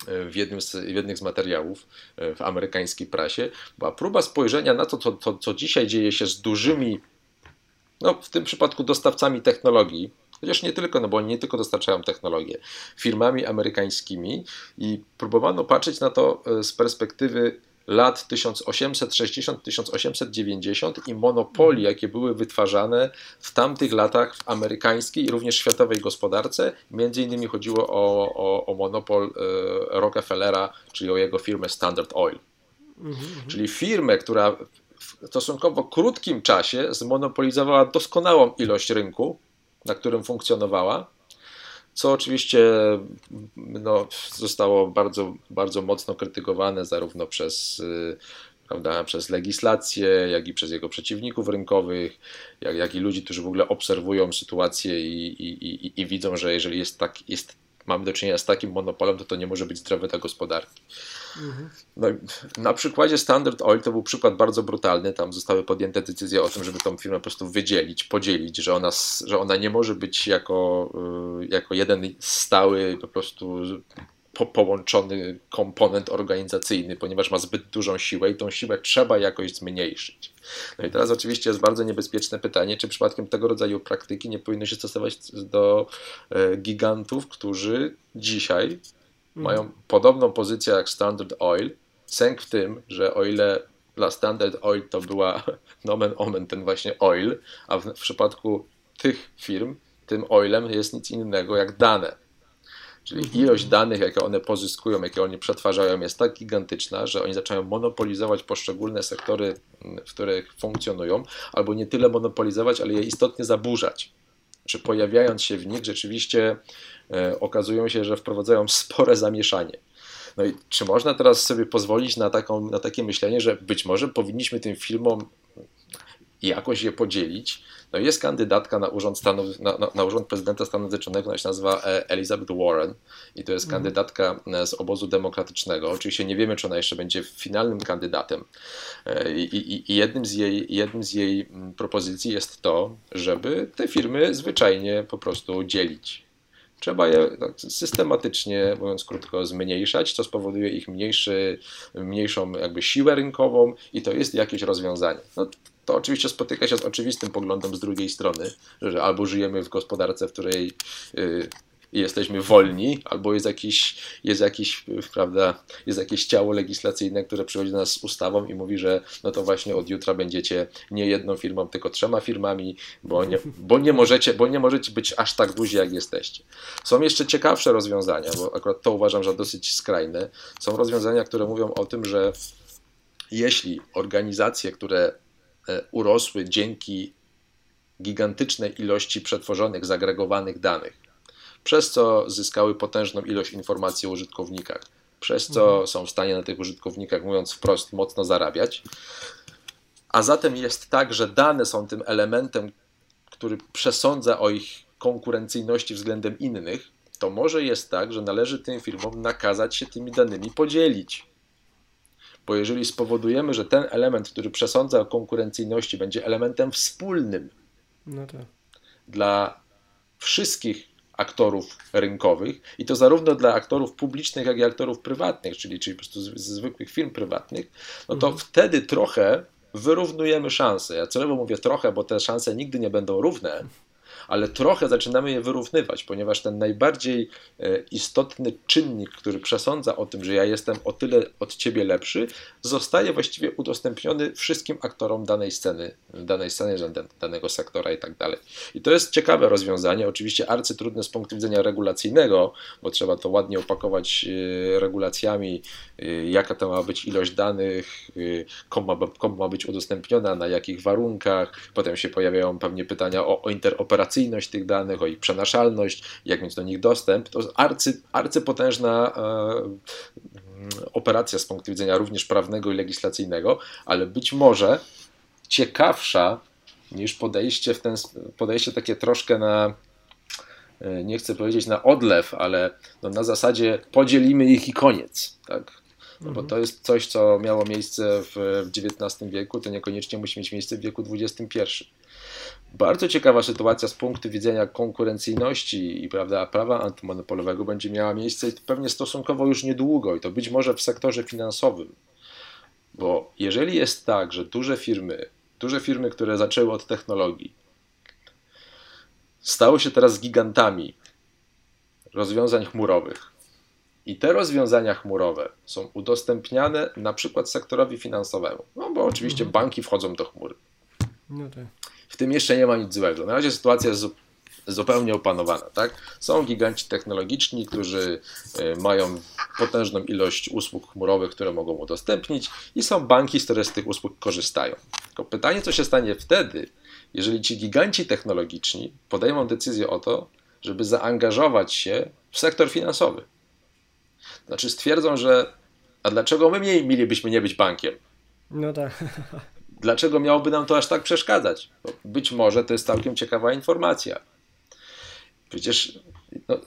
w jednym z, w jednych z materiałów e, w amerykańskiej prasie, była próba spojrzenia na to, co, to, co dzisiaj dzieje się z dużymi, no w tym przypadku dostawcami technologii, chociaż nie tylko, no bo oni nie tylko dostarczają technologię, firmami amerykańskimi i próbowano patrzeć na to e, z perspektywy lat 1860-1890 i monopolii, jakie były wytwarzane w tamtych latach w amerykańskiej i również światowej gospodarce. Między innymi chodziło o, o, o monopol e, Rockefellera, czyli o jego firmę Standard Oil. Mhm, czyli firmę, która stosunkowo krótkim czasie zmonopolizowała doskonałą ilość rynku, na którym funkcjonowała co oczywiście no, zostało bardzo, bardzo mocno krytykowane zarówno przez, y, prawda, przez legislację, jak i przez jego przeciwników rynkowych, jak, jak i ludzi, którzy w ogóle obserwują sytuację i, i, i, i widzą, że jeżeli jest, tak, jest mamy do czynienia z takim monopolem, to to nie może być zdrowe dla gospodarki. No, na przykładzie Standard Oil to był przykład bardzo brutalny. Tam zostały podjęte decyzje o tym, żeby tą firmę po prostu wydzielić, podzielić, że ona, że ona nie może być jako, y, jako jeden stały po prostu po, połączony komponent organizacyjny, ponieważ ma zbyt dużą siłę i tą siłę trzeba jakoś zmniejszyć. No i teraz oczywiście jest bardzo niebezpieczne pytanie, czy przypadkiem tego rodzaju praktyki nie powinny się stosować do e, gigantów, którzy dzisiaj mhm. mają podobną pozycję jak Standard Oil. Sęk w tym, że o ile dla Standard Oil to była [LAUGHS] nomen omen ten właśnie oil, a w, w przypadku tych firm tym oilem jest nic innego jak dane. Czyli ilość danych, jakie one pozyskują, jakie oni przetwarzają, jest tak gigantyczna, że oni zaczynają monopolizować poszczególne sektory, w których funkcjonują, albo nie tyle monopolizować, ale je istotnie zaburzać. Czy pojawiając się w nich, rzeczywiście okazują się, że wprowadzają spore zamieszanie. No i czy można teraz sobie pozwolić na, taką, na takie myślenie, że być może powinniśmy tym filmom jakoś je podzielić, no jest kandydatka na urząd, na, na, na urząd prezydenta Stanów Zjednoczonych, ona się nazywa e, Elizabeth Warren i to jest mhm. kandydatka e, z obozu demokratycznego. Oczywiście nie wiemy, czy ona jeszcze będzie finalnym kandydatem. E, I, i, i jednym, z jej, jednym z jej mm, propozycji jest to, żeby te firmy zwyczajnie po prostu dzielić. Trzeba je tak systematycznie, mówiąc krótko, zmniejszać, co spowoduje ich mniejszy, mniejszą jakby siłę rynkową i to jest jakieś rozwiązanie. No, to oczywiście spotyka się z oczywistym poglądem z drugiej strony, że albo żyjemy w gospodarce, w której y, jesteśmy wolni, albo jest jakiś, jest jakiś, prawda, jest jakieś ciało legislacyjne, które przychodzi do nas z ustawą i mówi, że no to właśnie od jutra będziecie nie jedną firmą, tylko trzema firmami, bo nie, bo nie, możecie, bo nie możecie być aż tak duzi, jak jesteście. Są jeszcze ciekawsze rozwiązania, bo akurat to uważam za dosyć skrajne. Są rozwiązania, które mówią o tym, że jeśli organizacje, które E, urosły dzięki gigantycznej ilości przetworzonych, zagregowanych danych. Przez co zyskały potężną ilość informacji o użytkownikach, przez co mhm. są w stanie na tych użytkownikach, mówiąc wprost, mocno zarabiać. A zatem jest tak, że dane są tym elementem, który przesądza o ich konkurencyjności względem innych, to może jest tak, że należy tym firmom nakazać się tymi danymi podzielić. Bo jeżeli spowodujemy, że ten element, który przesądza o konkurencyjności, będzie elementem wspólnym no tak. dla wszystkich aktorów rynkowych i to zarówno dla aktorów publicznych, jak i aktorów prywatnych, czyli, czyli po prostu z, z zwykłych firm prywatnych, no to mhm. wtedy trochę wyrównujemy szanse. Ja celowo mówię trochę, bo te szanse nigdy nie będą równe, ale trochę zaczynamy je wyrównywać, ponieważ ten najbardziej e, istotny czynnik, który przesądza o tym, że ja jestem o tyle od ciebie lepszy, zostaje właściwie udostępniony wszystkim aktorom danej sceny, danej sceny, danego sektora i tak dalej. I to jest ciekawe rozwiązanie, oczywiście arcytrudne z punktu widzenia regulacyjnego, bo trzeba to ładnie opakować e, regulacjami, e, jaka to ma być ilość danych, komu ma, komu ma być udostępniona, na jakich warunkach, potem się pojawiają pewnie pytania o, o interoperacyjność, precyzyjność tych danych, o ich przenaszalność, jak mieć do nich dostęp. To jest arcy, arcypotężna e, operacja z punktu widzenia również prawnego i legislacyjnego, ale być może ciekawsza niż podejście w ten podejście takie troszkę na e, nie chcę powiedzieć na odlew, ale no na zasadzie podzielimy ich i koniec. Tak? No bo mhm. to jest coś, co miało miejsce w XIX wieku, to niekoniecznie musi mieć miejsce w wieku XXI. Bardzo ciekawa sytuacja z punktu widzenia konkurencyjności i prawda, prawa antymonopolowego będzie miała miejsce pewnie stosunkowo już niedługo i to być może w sektorze finansowym. Bo jeżeli jest tak, że duże firmy, duże firmy, które zaczęły od technologii, stały się teraz gigantami rozwiązań chmurowych, i te rozwiązania chmurowe są udostępniane na przykład sektorowi finansowemu, no bo oczywiście mhm. banki wchodzą do chmury. No tak. W tym jeszcze nie ma nic złego. Na razie sytuacja jest zupełnie opanowana. Tak? Są giganci technologiczni, którzy e, mają potężną ilość usług chmurowych, które mogą udostępnić, i są banki, które z tych usług korzystają. Tylko pytanie, co się stanie wtedy, jeżeli ci giganci technologiczni podejmą decyzję o to, żeby zaangażować się w sektor finansowy. Znaczy stwierdzą, że a dlaczego my mielibyśmy nie być bankiem? No tak. [LAUGHS] Dlaczego miałoby nam to aż tak przeszkadzać? Bo być może to jest całkiem ciekawa informacja. Przecież no,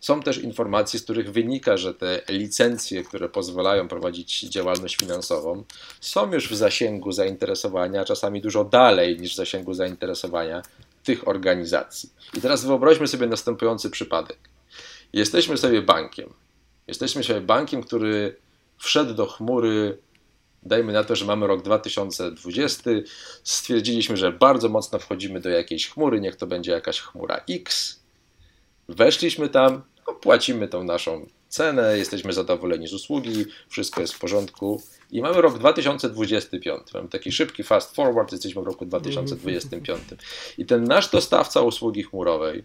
są też informacje, z których wynika, że te licencje, które pozwalają prowadzić działalność finansową, są już w zasięgu zainteresowania, czasami dużo dalej niż w zasięgu zainteresowania tych organizacji. I teraz wyobraźmy sobie następujący przypadek. Jesteśmy sobie bankiem. Jesteśmy sobie bankiem, który wszedł do chmury dajmy na to, że mamy rok 2020, stwierdziliśmy, że bardzo mocno wchodzimy do jakiejś chmury, niech to będzie jakaś chmura X. Weszliśmy tam, płacimy tą naszą cenę, jesteśmy zadowoleni z usługi, wszystko jest w porządku. I mamy rok 2025. Mamy taki szybki fast forward, jesteśmy w roku 2025. I ten nasz dostawca usługi chmurowej,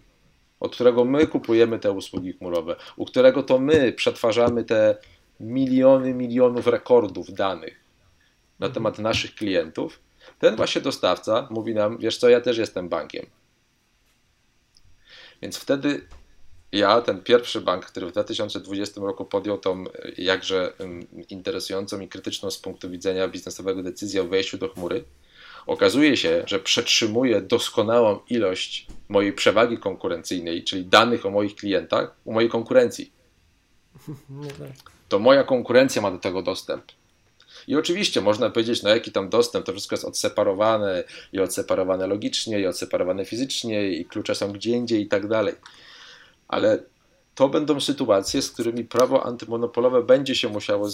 od którego my kupujemy te usługi chmurowe, u którego to my przetwarzamy te miliony, milionów rekordów danych, na temat naszych klientów, ten właśnie dostawca mówi nam, wiesz co, ja też jestem bankiem. Więc wtedy ja, ten pierwszy bank, który w 2020 roku podjął tą jakże interesującą i krytyczną z punktu widzenia biznesowego decyzję o wejściu do chmury, okazuje się, że przetrzymuje doskonałą ilość mojej przewagi konkurencyjnej, czyli danych o moich klientach, u mojej konkurencji. [LAUGHS] No tak. To moja konkurencja ma do tego dostęp. I oczywiście można powiedzieć, no jaki tam dostęp, to wszystko jest odseparowane i odseparowane logicznie, i odseparowane fizycznie, i klucze są gdzie indziej i tak dalej. Ale to będą sytuacje, z którymi prawo antymonopolowe będzie się musiało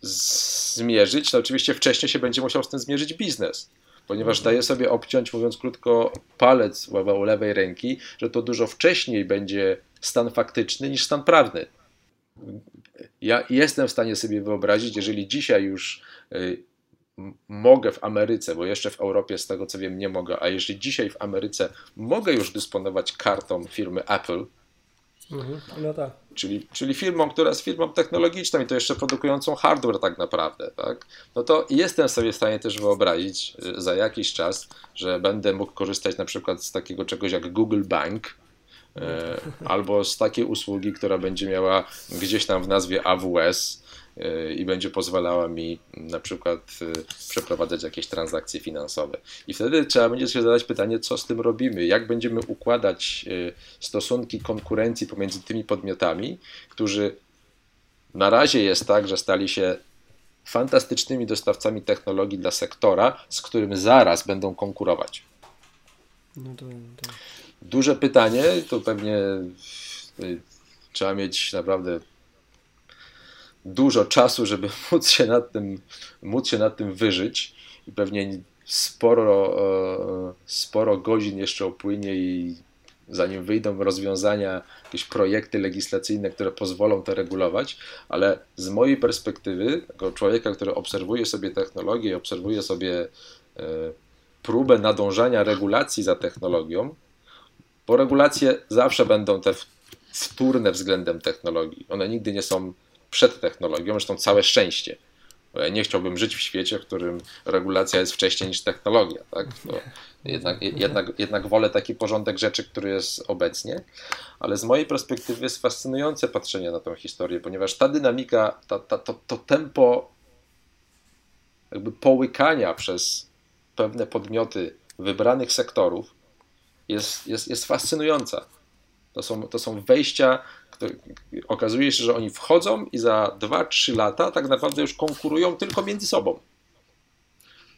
zmierzyć. No oczywiście wcześniej się będzie musiał z tym zmierzyć biznes, ponieważ daje sobie obciąć, mówiąc krótko, palec u lewej ręki, że to dużo wcześniej będzie stan faktyczny niż stan prawny ja jestem w stanie sobie wyobrazić, jeżeli dzisiaj już y, mogę w Ameryce, bo jeszcze w Europie z tego co wiem nie mogę, a jeżeli dzisiaj w Ameryce mogę już dysponować kartą firmy Apple, mhm, no tak. czyli, czyli firmą, która jest firmą technologiczną i to jeszcze produkującą hardware tak naprawdę, tak? no to jestem sobie w stanie też wyobrazić y, za jakiś czas, że będę mógł korzystać na przykład z takiego czegoś jak Google Bank, albo z takiej usługi, która będzie miała gdzieś tam w nazwie AWS e, i będzie pozwalała mi na przykład przeprowadzać jakieś transakcje finansowe. I wtedy trzeba będzie sobie zadać pytanie, co z tym robimy, jak będziemy układać stosunki konkurencji pomiędzy tymi podmiotami, którzy na razie jest tak, że stali się fantastycznymi dostawcami technologii dla sektora, z którym zaraz będą konkurować. No to, to. Duże pytanie, to pewnie y, trzeba mieć naprawdę dużo czasu, żeby [LAUGHS] móc się nad tym, móc się nad tym wyżyć. I pewnie sporo, sporo godzin jeszcze upłynie i zanim wyjdą rozwiązania, jakieś projekty legislacyjne, które pozwolą to regulować, ale z mojej perspektywy, jako człowieka, który obserwuje sobie technologię, obserwuje sobie e, próbę nadążania regulacji za technologią, bo regulacje zawsze będą te wtórne względem technologii. One nigdy nie są przed technologią, zresztą całe szczęście. Ja nie chciałbym żyć w świecie, w którym regulacja jest wcześniej niż technologia. Tak? jednak, jednak, jednak wolę taki porządek rzeczy, który jest obecnie, ale z mojej perspektywy jest fascynujące patrzenie na tę historię, ponieważ ta dynamika, ta, ta, to, to tempo jakby połykania przez pewne podmioty wybranych sektorów jest, jest, jest fascynująca. To są, to są wejścia, które, okazuje się, że oni wchodzą i za 2-3 lata tak naprawdę już konkurują tylko między sobą.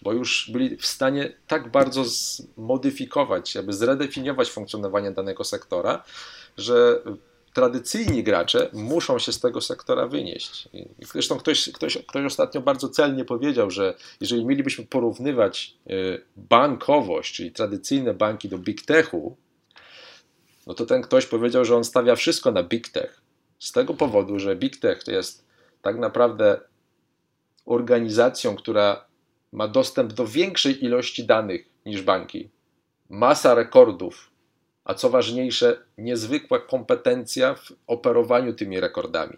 Bo już byli w stanie tak bardzo zmodyfikować, aby zredefiniować funkcjonowanie danego sektora, że tradycyjni gracze muszą się z tego sektora wynieść. Zresztą ktoś, ktoś, ktoś ostatnio bardzo celnie powiedział, że jeżeli mielibyśmy porównywać y, bankowość, czyli tradycyjne banki do big techu, no to ten ktoś powiedział, że on stawia wszystko na big tech. Z tego powodu, że big tech to jest tak naprawdę organizacją, która ma dostęp do większej ilości danych niż banki, masa rekordów, a co ważniejsze, niezwykła kompetencja w operowaniu tymi rekordami,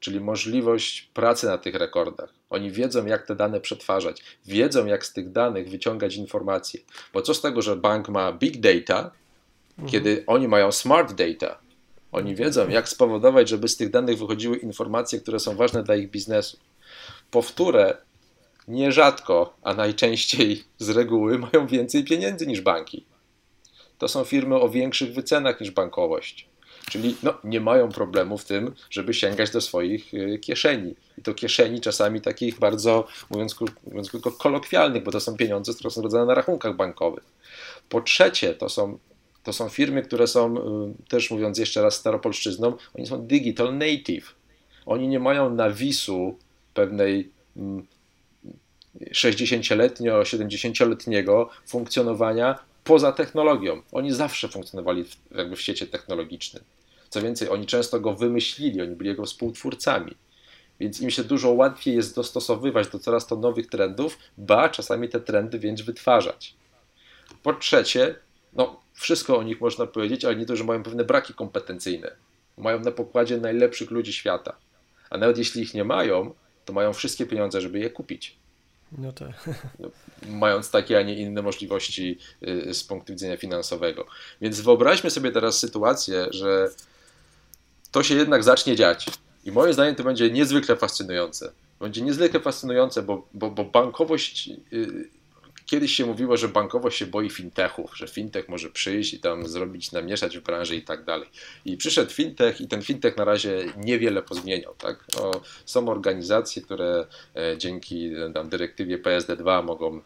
czyli możliwość pracy na tych rekordach. Oni wiedzą, jak te dane przetwarzać, wiedzą, jak z tych danych wyciągać informacje. Bo co z tego, że bank ma big data, mhm. kiedy oni mają smart data? Oni wiedzą, jak spowodować, żeby z tych danych wychodziły informacje, które są ważne dla ich biznesu. Powtórę, nierzadko, a najczęściej z reguły mają więcej pieniędzy niż banki to są firmy o większych wycenach niż bankowość. Czyli no, nie mają problemu w tym, żeby sięgać do swoich y, kieszeni. I to kieszeni czasami takich bardzo, mówiąc, mówiąc tylko kolokwialnych, bo to są pieniądze, które są rodzone na rachunkach bankowych. Po trzecie, to są, to są firmy, które są, y, też mówiąc jeszcze raz staropolszczyzną, oni są digital native. Oni nie mają nawisu pewnej 60-letnio, mm, 70-letniego funkcjonowania poza technologią. Oni zawsze funkcjonowali w, jakby w świecie technologicznym. Co więcej, oni często go wymyślili, oni byli jego współtwórcami. Więc im się dużo łatwiej jest dostosowywać do coraz to nowych trendów, ba czasami te trendy więc wytwarzać. Po trzecie, no, wszystko o nich można powiedzieć, ale nie to, że mają pewne braki kompetencyjne. Mają na pokładzie najlepszych ludzi świata. A nawet jeśli ich nie mają, to mają wszystkie pieniądze, żeby je kupić. No tak. No, mając takie, a nie inne możliwości y, z punktu widzenia finansowego. Więc wyobraźmy sobie teraz sytuację, że to się jednak zacznie dziać. I moim zdaniem to będzie niezwykle fascynujące. Będzie niezwykle fascynujące, bo, bo, bo bankowość y, Kiedyś się mówiło, że bankowość się boi fintechów, że fintech może przyjść i tam zrobić, namieszać w branży i tak dalej. I przyszedł fintech i ten fintech na razie niewiele pozmieniał. Tak? No, są organizacje, które e, dzięki tam, dyrektywie PSD2 mogą,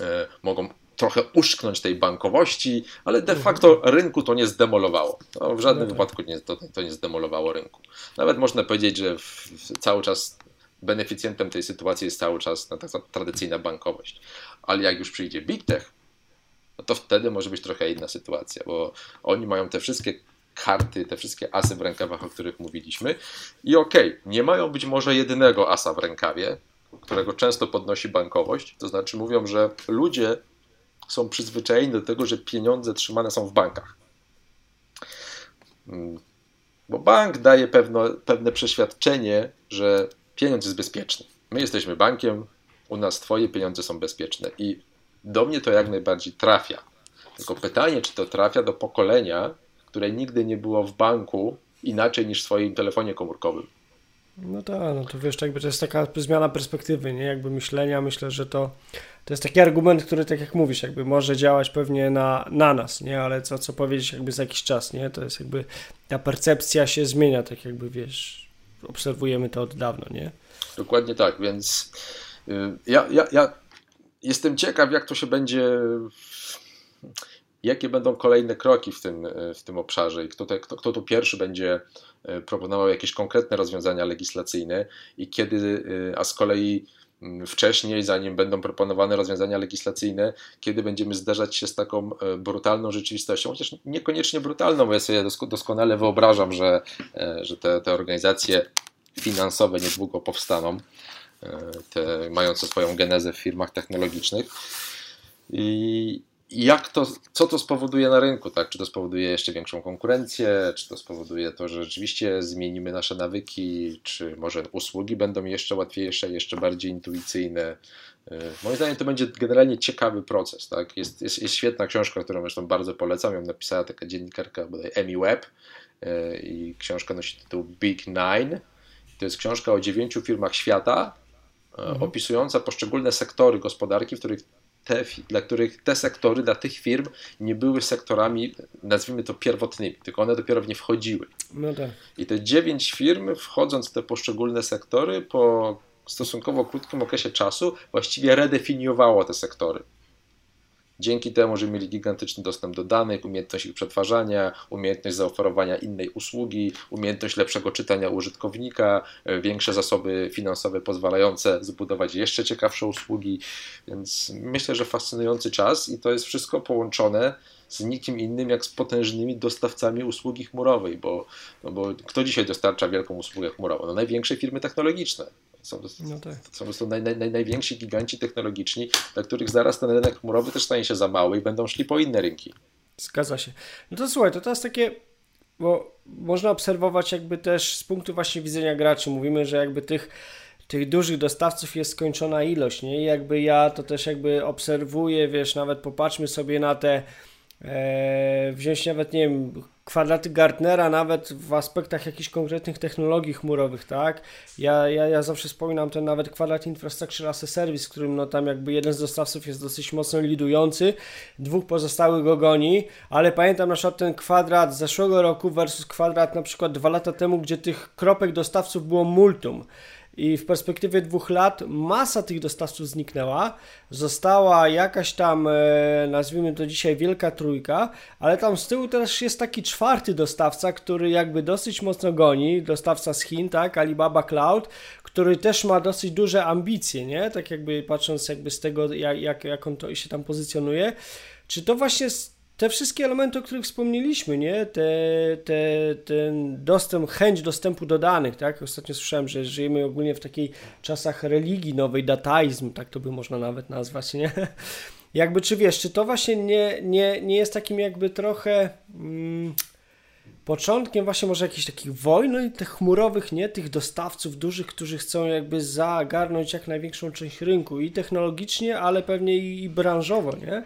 e, mogą trochę uszknąć tej bankowości, ale de facto rynku to nie zdemolowało. No, w żadnym no tak. wypadku nie, to, to nie zdemolowało rynku. Nawet można powiedzieć, że w cały czas beneficjentem tej sytuacji jest cały czas ta tradycyjna bankowość. Ale jak już przyjdzie Big Tech, no to wtedy może być trochę inna sytuacja, bo oni mają te wszystkie karty, te wszystkie asy w rękawach, o których mówiliśmy. I okej, okay, nie mają być może jedynego asa w rękawie, którego często podnosi bankowość. To znaczy mówią, że ludzie są przyzwyczajeni do tego, że pieniądze trzymane są w bankach. Hmm. Bo bank daje pewno, pewne przeświadczenie, że pieniądz jest bezpieczny. My jesteśmy bankiem, u nas Twoje pieniądze są bezpieczne i do mnie to jak najbardziej trafia. Tylko pytanie, czy to trafia do pokolenia, które nigdy nie było w banku inaczej niż w swoim telefonie komórkowym. No tak, no to wiesz, jakby to jest taka zmiana perspektywy, nie? Jakby myślenia, myślę, że to, to jest taki argument, który tak jak mówisz, jakby może działać pewnie na, na nas, nie? Ale co, co powiedzieć jakby za jakiś czas, nie? To jest jakby, ta percepcja się zmienia, tak jakby, wiesz, obserwujemy to od dawna, nie? Dokładnie tak, więc y, ja, ja, ja jestem ciekaw, jak to się będzie jakie będą kolejne kroki w tym, w tym obszarze i kto, te, kto, kto tu pierwszy będzie e, proponował jakieś konkretne rozwiązania legislacyjne i kiedy, a z kolei wcześniej, zanim będą proponowane rozwiązania legislacyjne, kiedy będziemy zderzać się z taką e, brutalną rzeczywistością, chociaż niekoniecznie brutalną, bo ja sobie doskonale wyobrażam, że, że te, te organizacje finansowe niedługo powstaną, te, mające swoją genezę w firmach technologicznych. I, jak to, co to spowoduje na rynku, tak? Czy to spowoduje jeszcze większą konkurencję, czy to spowoduje to, że rzeczywiście zmienimy nasze nawyki, czy może usługi będą jeszcze łatwiejsze, jeszcze bardziej intuicyjne. Y, moim zdaniem to będzie generalnie ciekawy proces, tak? Jest, jest, jest świetna książka, którą zresztą bardzo polecam, ją napisała taka dziennikarka bodaj Emmy Webb y, i książka nosi tytuł Big Nine. To jest książka o dziewięciu firmach świata, y, mhm. opisująca poszczególne sektory gospodarki, w których te, dla których te sektory, dla tych firm nie były sektorami, nazwijmy to pierwotnymi, tylko one dopiero w nie wchodziły. No tak. I te dziewięć firm, wchodząc w te poszczególne sektory, po stosunkowo krótkim okresie czasu, właściwie redefiniowało te sektory. Dzięki temu, że mieli gigantyczny dostęp do danych, umiejętność ich przetwarzania, umiejętność zaoferowania innej usługi, umiejętność lepszego czytania użytkownika, e, większe zasoby finansowe pozwalające zbudować jeszcze ciekawsze usługi. Więc myślę, że fascynujący czas i to jest wszystko połączone z nikim innym jak z potężnymi dostawcami usługi chmurowej, bo, no bo kto dzisiaj dostarcza wielką usługę chmurową? No największe firmy technologiczne. Są, no tak. są po prostu naj, naj, najwięksi giganci technologiczni, dla których zaraz ten rynek chmurowy też stanie się za mały i będą szli po inne rynki. Zgadza się. No to słuchaj, to teraz takie, bo można obserwować jakby też z punktu właśnie widzenia graczy, mówimy, że jakby tych tych dużych dostawców jest skończona ilość, nie? I jakby ja to też jakby obserwuję, wiesz, nawet popatrzmy sobie na te e, wziąć nawet, nie wiem, kwadraty Gartnera nawet w aspektach jakichś konkretnych technologii chmurowych, tak? Ja, ja, ja zawsze wspominam ten nawet kwadrat Infrastructure as a Service, którym no tam jakby jeden z dostawców jest dosyć mocno lidujący, dwóch pozostałych go goni, ale pamiętam na przykład ten kwadrat z zeszłego roku versus kwadrat na przykład dwa lata temu, gdzie tych kropek dostawców było multum i w perspektywie dwóch lat masa tych dostawców zniknęła. Została jakaś tam, e, nazwijmy to dzisiaj wielka trójka, ale tam z tyłu też jest taki czwarty dostawca, który jakby dosyć mocno goni, dostawca z Chin, tak, Alibaba Cloud, który też ma dosyć duże ambicje, nie? Tak jakby patrząc jakby z tego, jak, jak, on to się tam pozycjonuje. Czy to właśnie te wszystkie elementy, o których wspomnieliśmy, nie? Te, te, ten dostęp, chęć dostępu do danych, tak? Ostatnio słyszałem, że żyjemy ogólnie w takich czasach religii nowej, dataizm, tak to by można nawet nazwać, nie? [LAUGHS] Jakby, czy wiesz, czy to właśnie nie, nie, nie jest takim jakby trochę mm, początkiem właśnie może jakichś takich wojen, no tych chmurowych, nie? Tych dostawców dużych, którzy chcą jakby zagarnąć jak największą część rynku i technologicznie, ale pewnie i, i branżowo, nie?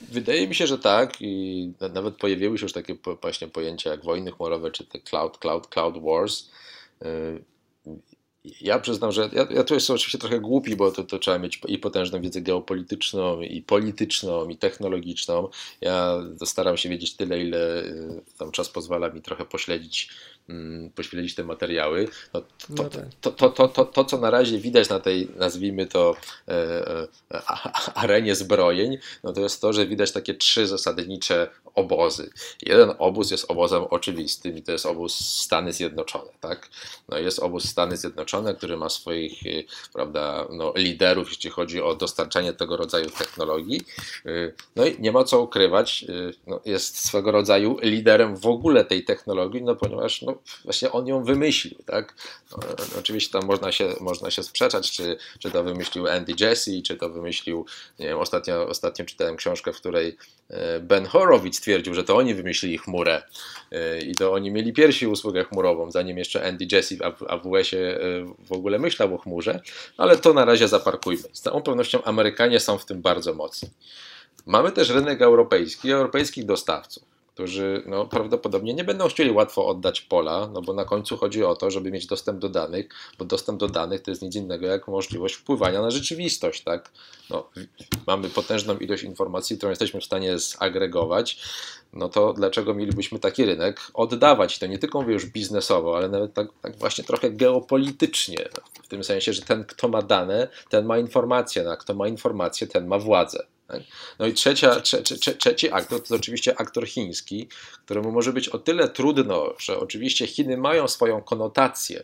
Wydaje mi się, że tak i nawet pojawiły się już takie właśnie pojęcia jak wojny chmurowe czy te cloud, cloud, cloud wars. Y, ja przyznam, że ja, ja tu jestem oczywiście trochę głupi, bo to, to trzeba mieć i potężną wiedzę geopolityczną, i polityczną, i technologiczną. Ja staram się wiedzieć tyle, ile y, tam czas pozwala mi trochę pośledzić poświęcić te materiały. No, to, no tak. to, to, to, to, to, co na razie widać na tej, nazwijmy to, e, e, arenie zbrojeń, no to jest to, że widać takie trzy zasadnicze obozy. Jeden obóz jest obozem oczywistym i to jest obóz Stany Zjednoczone. Tak? No jest obóz Stany Zjednoczone, który ma swoich e, prawda, no, liderów, jeśli chodzi o dostarczanie tego rodzaju technologii. No i nie ma co ukrywać, no, jest swego rodzaju liderem w ogóle tej technologii, no ponieważ no, właśnie on ją wymyślił, tak? No, oczywiście tam można się, można się sprzeczać, czy, czy to wymyślił Andy Jesse, czy to wymyślił, nie wiem, ostatnio, ostatnio czytałem książkę, w której e, Ben Horowitz twierdził, że to oni wymyślili chmurę e, i to oni mieli pierwsi usługę chmurową, zanim jeszcze Andy Jesse w AWS-ie e, w ogóle myślał o chmurze, ale to na razie zaparkujmy. Z całą pewnością Amerykanie są w tym bardzo mocni. Mamy też rynek europejski, europejskich dostawców którzy no, prawdopodobnie nie będą chcieli łatwo oddać pola, no bo na końcu chodzi o to, żeby mieć dostęp do danych, bo dostęp do danych to jest nic innego jak możliwość wpływania na rzeczywistość. Tak? No, mamy potężną ilość informacji, którą jesteśmy w stanie zagregować, no to dlaczego mielibyśmy taki rynek oddawać? To nie tylko mówię już biznesowo, ale nawet tak, tak właśnie trochę geopolitycznie, w tym sensie, że ten, kto ma dane, ten ma informacje, a kto ma informacje, ten ma władzę. Tak? No i trzecia, trze, trze, trzeci aktor to jest oczywiście aktor chiński, któremu może być o tyle trudno, że oczywiście Chiny mają swoją konotację.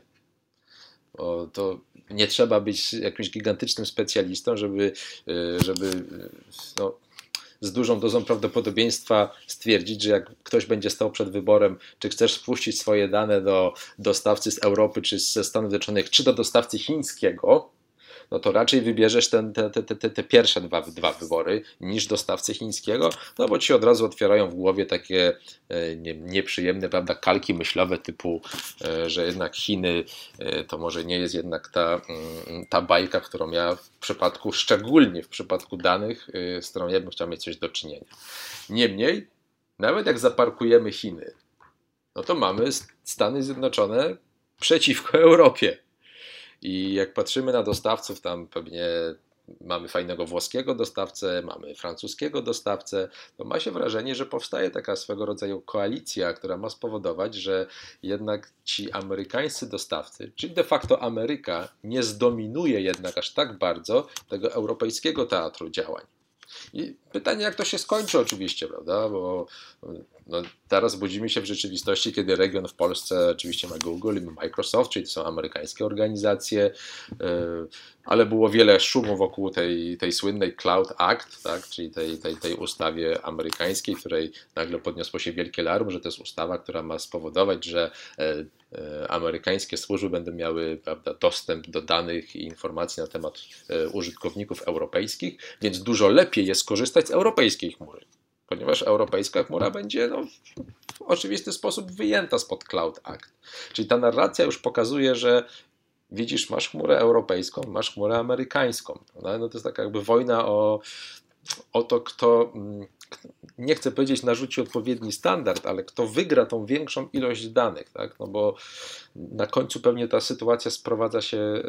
Bo to nie trzeba być jakimś gigantycznym specjalistą, żeby, y, żeby y, no, z dużą dozą prawdopodobieństwa stwierdzić, że jak ktoś będzie stał przed wyborem, czy chcesz wpuścić swoje dane do dostawcy z Europy czy ze Stanów Zjednoczonych, czy do dostawcy chińskiego, no to raczej wybierzesz ten, te, te, te, te pierwsze dwa, dwa wybory niż dostawcy chińskiego, no bo ci od razu otwierają w głowie takie e, nie, nieprzyjemne prawda, kalki myślowe typu, e, że jednak Chiny e, to może nie jest jednak ta, mm, ta bajka, którą ja w przypadku, szczególnie w przypadku danych, z którą ja bym chciał mieć coś do czynienia. Niemniej, nawet jak zaparkujemy Chiny, no to mamy Stany Zjednoczone przeciwko Europie. I jak patrzymy na dostawców, tam pewnie mamy fajnego włoskiego dostawcę, mamy francuskiego dostawcę, to ma się wrażenie, że powstaje taka swego rodzaju koalicja, która ma spowodować, że jednak ci amerykańscy dostawcy, czyli de facto Ameryka, nie zdominuje jednak aż tak bardzo tego europejskiego teatru działań. I pytanie, jak to się skończy, oczywiście, prawda? Bo no, teraz budzimy się w rzeczywistości, kiedy region w Polsce oczywiście ma Google i Microsoft, czyli to są amerykańskie organizacje, e, ale było wiele szumu wokół tej, tej słynnej Cloud Act, tak? czyli tej, tej, tej ustawie amerykańskiej, której nagle podniosło się wielkie larum, że to jest ustawa, która ma spowodować, że e, e, amerykańskie służby będą miały prawda, dostęp do danych i informacji na temat użytkowników europejskich, więc dużo lepiej jest korzystać z europejskiej chmury ponieważ europejska chmura będzie no, w oczywisty sposób wyjęta spod Cloud Act. Czyli ta narracja już pokazuje, że widzisz, masz chmurę europejską, masz chmurę amerykańską. No to jest taka jakby wojna o, o to, kto, mm, nie chcę powiedzieć narzuci odpowiedni standard, ale kto wygra tą większą ilość danych, tak? No bo na końcu pewnie ta sytuacja sprowadza się e,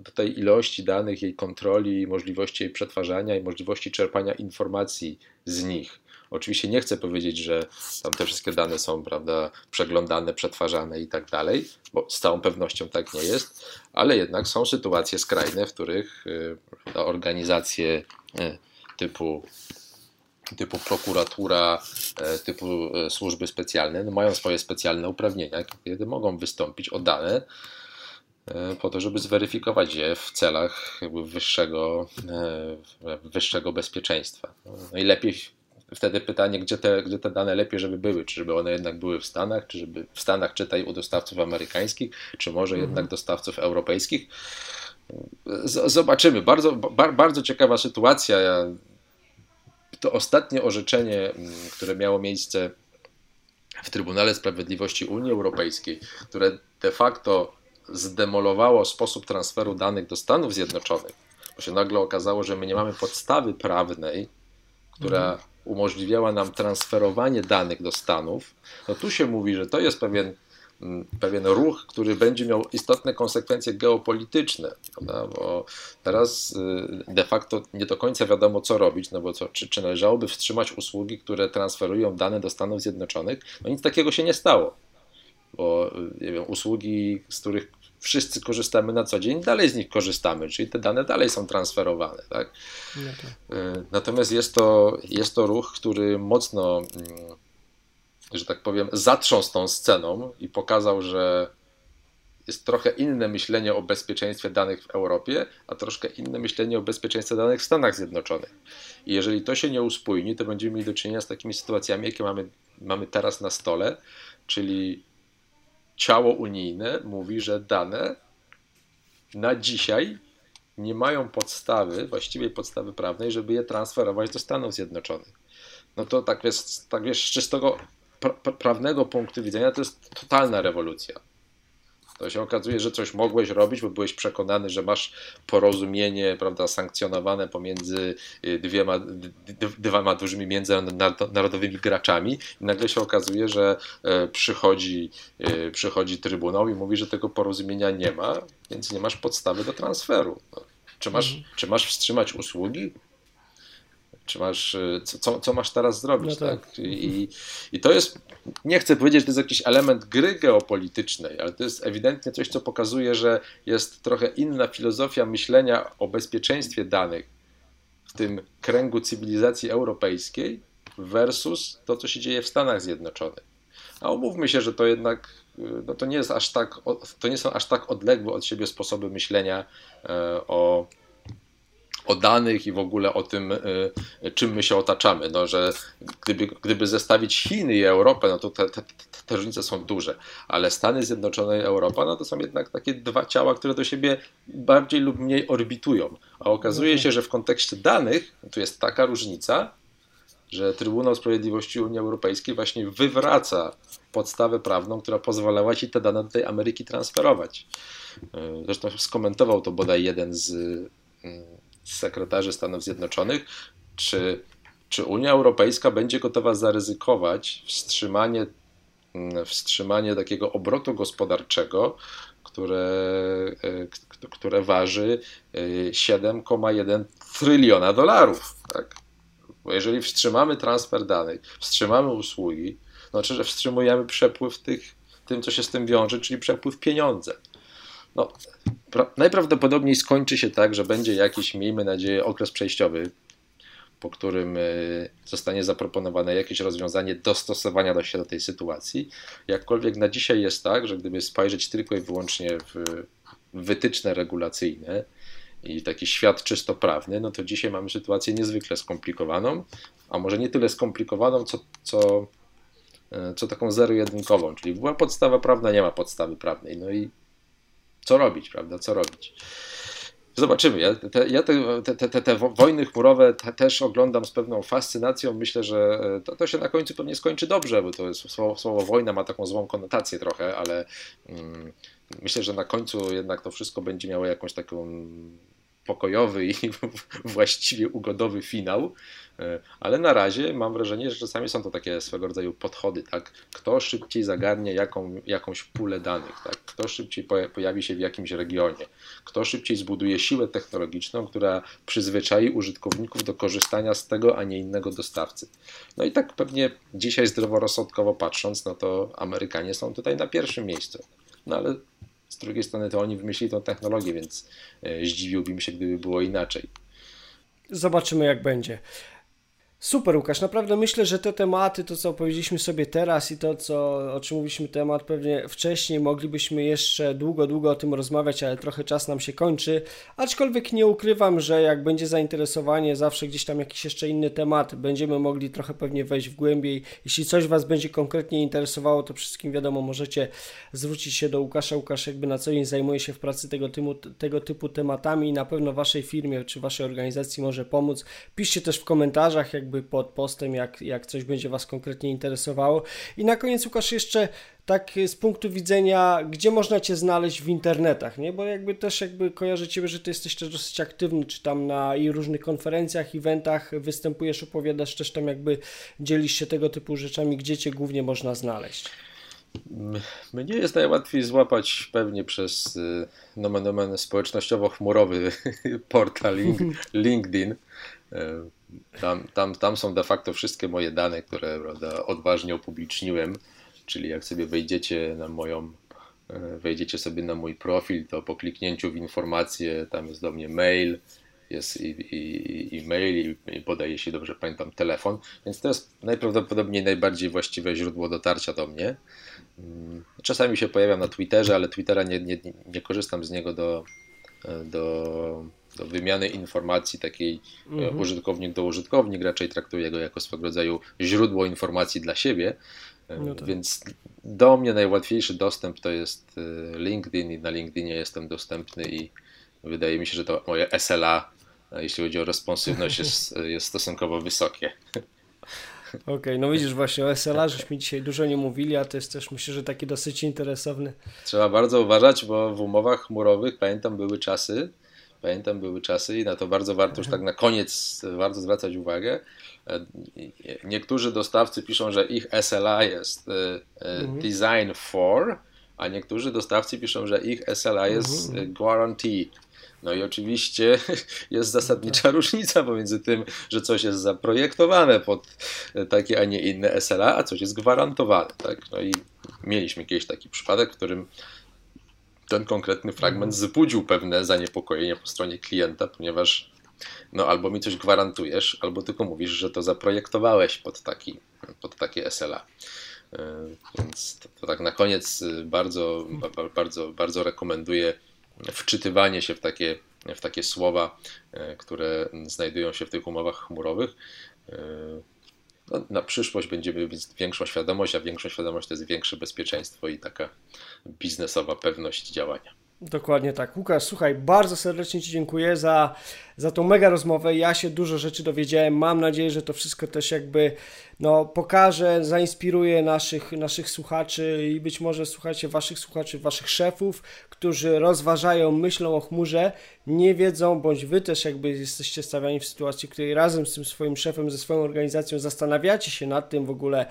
do tej ilości danych, jej kontroli, możliwości jej przetwarzania i możliwości czerpania informacji z nich. Oczywiście nie chcę powiedzieć, że tam te wszystkie dane są prawda, przeglądane, przetwarzane i tak dalej, bo z całą pewnością tak nie jest, ale jednak są sytuacje skrajne, w których y, prawda, organizacje y, typu typu prokuratura, y, typu służby specjalne no mają swoje specjalne uprawnienia, kiedy mogą wystąpić o dane po to, żeby zweryfikować je w celach wyższego, wyższego bezpieczeństwa. No i lepiej wtedy pytanie, gdzie te, gdzie te dane lepiej, żeby były, czy żeby one jednak były w Stanach, czy żeby w Stanach czytaj u dostawców amerykańskich, czy może mhm. jednak dostawców europejskich. Z, zobaczymy. Bardzo, bar, bardzo ciekawa sytuacja. To ostatnie orzeczenie, mm, które miało miejsce w Trybunale Sprawiedliwości Unii Europejskiej, które de facto zdemolowało sposób transferu danych do Stanów Zjednoczonych, bo się nagle okazało, że my nie mamy podstawy prawnej, która mhm umożliwiała nam transferowanie danych do Stanów, no tu się mówi, że to jest pewien, mm, pewien ruch, który będzie miał istotne konsekwencje geopolityczne, prawda? bo teraz y, de facto nie do końca wiadomo, co robić, no bo co, czy, czy należałoby wstrzymać usługi, które transferują dane do Stanów Zjednoczonych? No nic takiego się nie stało bo y, wiem, usługi, z których wszyscy korzystamy na co dzień, dalej z nich korzystamy, czyli te dane dalej są transferowane. Tak? No tak. Y, natomiast jest to, jest to ruch, który mocno, mm, że tak powiem, zatrząsł tą sceną i pokazał, że jest trochę inne myślenie o bezpieczeństwie danych w Europie, a troszkę inne myślenie o bezpieczeństwie danych w Stanach Zjednoczonych. I jeżeli to się nie uspójni, to będziemy mieli do czynienia z takimi sytuacjami, jakie mamy, mamy teraz na stole, czyli ciało unijne mówi, że dane na dzisiaj nie mają podstawy, właściwej podstawy prawnej, żeby je transferować do Stanów Zjednoczonych. No to tak jest, tak wiesz, z czystego pra prawnego punktu widzenia to jest totalna rewolucja. To się okazuje, że coś mogłeś robić, bo byłeś przekonany, że masz porozumienie, prawda, sankcjonowane pomiędzy y, dwiema, dwoma dużymi międzynarodowymi graczami i nagle się okazuje, że e, przychodzi, e, przychodzi Trybunał i mówi, że tego porozumienia nie ma, więc nie masz podstawy do transferu. No, czy masz, mhm. czy masz wstrzymać usługi? Czy masz, y, co, co masz teraz zrobić? No tak. tak? I, I to jest, nie chcę powiedzieć, że to jest jakiś element gry geopolitycznej, ale to jest ewidentnie coś, co pokazuje, że jest trochę inna filozofia myślenia o bezpieczeństwie danych w tym kręgu cywilizacji europejskiej versus to, co się dzieje w Stanach Zjednoczonych. A umówmy się, że to jednak y, no to nie jest aż tak, to nie są aż tak odległe od siebie sposoby myślenia e, o o danych i w ogóle o tym, y, czym my się otaczamy. No, że gdyby, gdyby zestawić Chiny i Europę, no to te, te, te różnice są duże, ale Stany Zjednoczone i Europa, no to są jednak takie dwa ciała, które do siebie bardziej lub mniej orbitują. A okazuje mhm. się, że w kontekście danych tu jest taka różnica, że Trybunał Sprawiedliwości Unii Europejskiej właśnie wywraca podstawę prawną, która pozwalała ci te dane do tej Ameryki transferować. Y, zresztą skomentował to bodaj jeden z y, sekretarzy Stanów Zjednoczonych, czy, czy Unia Europejska będzie gotowa zaryzykować wstrzymanie, mm, wstrzymanie takiego obrotu gospodarczego, które, e, które waży 7,1 e, tryliona dolarów. Tak? Bo jeżeli wstrzymamy transfer danych, wstrzymamy usługi, znaczy, że wstrzymujemy przepływ tych, tym, co się z tym wiąże, czyli przepływ pieniądze. No, najprawdopodobniej skończy się tak, że będzie jakiś, miejmy nadzieję, okres przejściowy, po którym e, zostanie zaproponowane jakieś rozwiązanie dostosowania do się do tej sytuacji. Jakkolwiek na dzisiaj jest tak, że gdyby spojrzeć tylko i wyłącznie w wytyczne regulacyjne i taki świat czysto prawny, no to dzisiaj mamy sytuację niezwykle skomplikowaną, a może nie tyle skomplikowaną, co, co, e, co taką zero-jedynkową, czyli była podstawa prawna, nie ma podstawy prawnej. No i co robić, prawda? Co robić? Zobaczymy. Ja te, ja te, te, te, te wojny chmurowe te, też oglądam z pewną fascynacją. Myślę, że e, to, to się na końcu pewnie skończy dobrze, bo to jest słowo, słowo wojna ma taką złą konotację trochę, ale mm, myślę, że na końcu jednak to wszystko będzie miało jakąś taką pokojowy i [LAUGHS] właściwie ugodowy finał, ale na razie mam wrażenie, że czasami są to takie swego rodzaju podchody, tak? Kto szybciej zagarnie jaką, jakąś pulę danych, tak? Kto szybciej pojawi się w jakimś regionie, kto szybciej zbuduje siłę technologiczną, która przyzwyczai użytkowników do korzystania z tego, a nie innego dostawcy. No i tak pewnie dzisiaj zdroworozsądkowo patrząc, no to Amerykanie są tutaj na pierwszym miejscu. No ale z drugiej strony to oni wymyślili tą technologię, więc e, zdziwiłbym się, gdyby było inaczej. Zobaczymy, jak będzie. Super, Łukasz. Naprawdę myślę, że te tematy, to co opowiedzieliśmy sobie teraz i to, co, o czym mówiliśmy temat pewnie wcześniej, moglibyśmy jeszcze długo, długo o tym rozmawiać, ale trochę czas nam się kończy. Aczkolwiek nie ukrywam, że jak będzie zainteresowanie, zawsze gdzieś tam jakiś jeszcze inny temat, będziemy mogli trochę pewnie wejść w głębiej. Jeśli coś Was będzie konkretnie interesowało, to wszystkim wiadomo, możecie zwrócić się do Łukasza. Łukasz jakby na co dzień zajmuje się w pracy tego typu, tego typu tematami i na pewno Waszej firmie czy Waszej organizacji może pomóc. Piszcie też w komentarzach, jak jakby pod postem, jak, jak coś będzie Was konkretnie interesowało. I na koniec, Łukasz, jeszcze tak z punktu widzenia, gdzie można Cię znaleźć w internetach, nie? Bo jakby też jakby kojarzę Ciebie, że Ty jesteś też dosyć aktywny, czy tam na i różnych konferencjach, eventach występujesz, opowiadasz, też tam jakby dzielisz się tego typu rzeczami, gdzie Cię głównie można znaleźć. Mnie jest najłatwiej złapać pewnie przez y, nomen omen społecznościowo-chmurowy [LAUGHS] portal [LAUGHS] LinkedIn. Tam, tam, tam są de facto wszystkie moje dane, które prawda, odważnie upubliczniłem, czyli jak sobie wejdziecie na moją, e, wejdziecie sobie na mój profil, to po kliknięciu w informacje tam jest do mnie mail, jest i, i, i mail i, i podaje się, dobrze pamiętam, telefon, więc to jest najprawdopodobniej najbardziej właściwe źródło dotarcia do mnie. Mm, czasami się pojawiam na Twitterze, ale Twittera nie, nie, nie korzystam z niego do, e, do wymiany informacji takiej e, mhm. użytkownik do użytkownik, raczej traktuję go jako swego rodzaju źródło informacji dla siebie. E, no tak. Więc do mnie najłatwiejszy dostęp to jest e, LinkedIn i na LinkedInie jestem dostępny i wydaje mi się, że to moje SLA, jeśli chodzi o responsywność, [LAUGHS] jest, jest stosunkowo wysokie. Okej, okay, no widzisz właśnie o SLA [LAUGHS] żeśmy dzisiaj dużo nie mówili, a to jest też myślę, że taki dosyć interesowny. Trzeba bardzo uważać, bo w umowach chmurowych pamiętam były czasy, pamiętam były czasy i na to bardzo warto już tak na koniec bardzo zwracać uwagę. E, niektórzy dostawcy piszą, że ich SLA jest e, e, mhm. design for, a niektórzy dostawcy piszą, że ich SLA jest mhm. guaranteed. No i oczywiście [LAUGHS] jest zasadnicza tak. różnica pomiędzy tym, że coś jest zaprojektowane pod takie, a nie inne SLA, a coś jest gwarantowane. Tak? No i mieliśmy kiedyś taki przypadek, w którym ten konkretny fragment wzbudził pewne zaniepokojenie po stronie klienta, ponieważ no albo mi coś gwarantujesz, albo tylko mówisz, że to zaprojektowałeś pod, taki, pod takie SLA. E, więc to, to tak na koniec bardzo, bardzo, bardzo rekomenduję wczytywanie się w takie, w takie słowa, e, które znajdują się w tych umowach chmurowych. No, na przyszłość będziemy mieć większą świadomość, a większą świadomość to jest większe bezpieczeństwo i taka biznesowa pewność działania. Dokładnie tak. Łukasz, słuchaj, bardzo serdecznie Ci dziękuję za, za tą mega rozmowę. Ja się dużo rzeczy dowiedziałem. Mam nadzieję, że to wszystko też jakby no, pokaże, zainspiruje naszych, naszych słuchaczy i być może słuchacie Waszych słuchaczy, Waszych szefów, którzy rozważają, myślą o chmurze, nie wiedzą, bądź Wy też jakby jesteście stawiani w sytuacji, w której razem z tym swoim szefem, ze swoją organizacją zastanawiacie się nad tym w ogóle,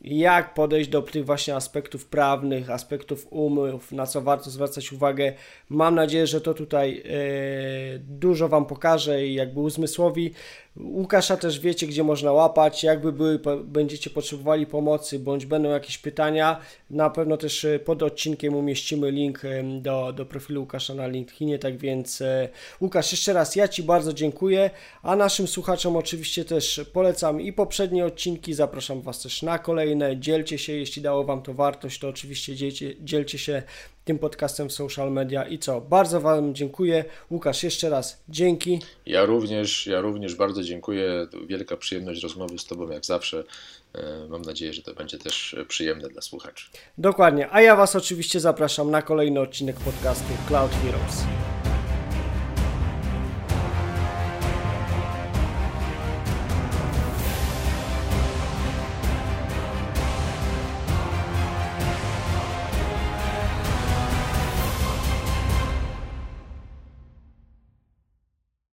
jak podejść do tych właśnie aspektów prawnych, aspektów umów, na co warto zwracać uwagę. Mam nadzieję, że to tutaj e, dużo Wam pokaże i jakby uzmysłowi. Łukasza też wiecie, gdzie można łapać, jakby były, będziecie potrzebowali pomocy, bądź będą jakieś pytania. Na pewno też e, pod odcinkiem umieścimy link e, do, do profilu Łukasza na LinkedInie, tak więc Łukasz, jeszcze raz ja Ci bardzo dziękuję, a naszym słuchaczom oczywiście też polecam i poprzednie odcinki, zapraszam Was też na kolejne, dzielcie się, jeśli dało Wam to wartość, to oczywiście dzielcie, dzielcie się tym podcastem w social media i co? Bardzo Wam dziękuję. Łukasz, jeszcze raz dzięki. Ja również, ja również bardzo dziękuję. Wielka przyjemność rozmowy z Tobą jak zawsze. E, mam nadzieję, że to będzie też przyjemne dla słuchaczy. Dokładnie. A ja Was oczywiście zapraszam na kolejny odcinek podcastu Cloud Heroes.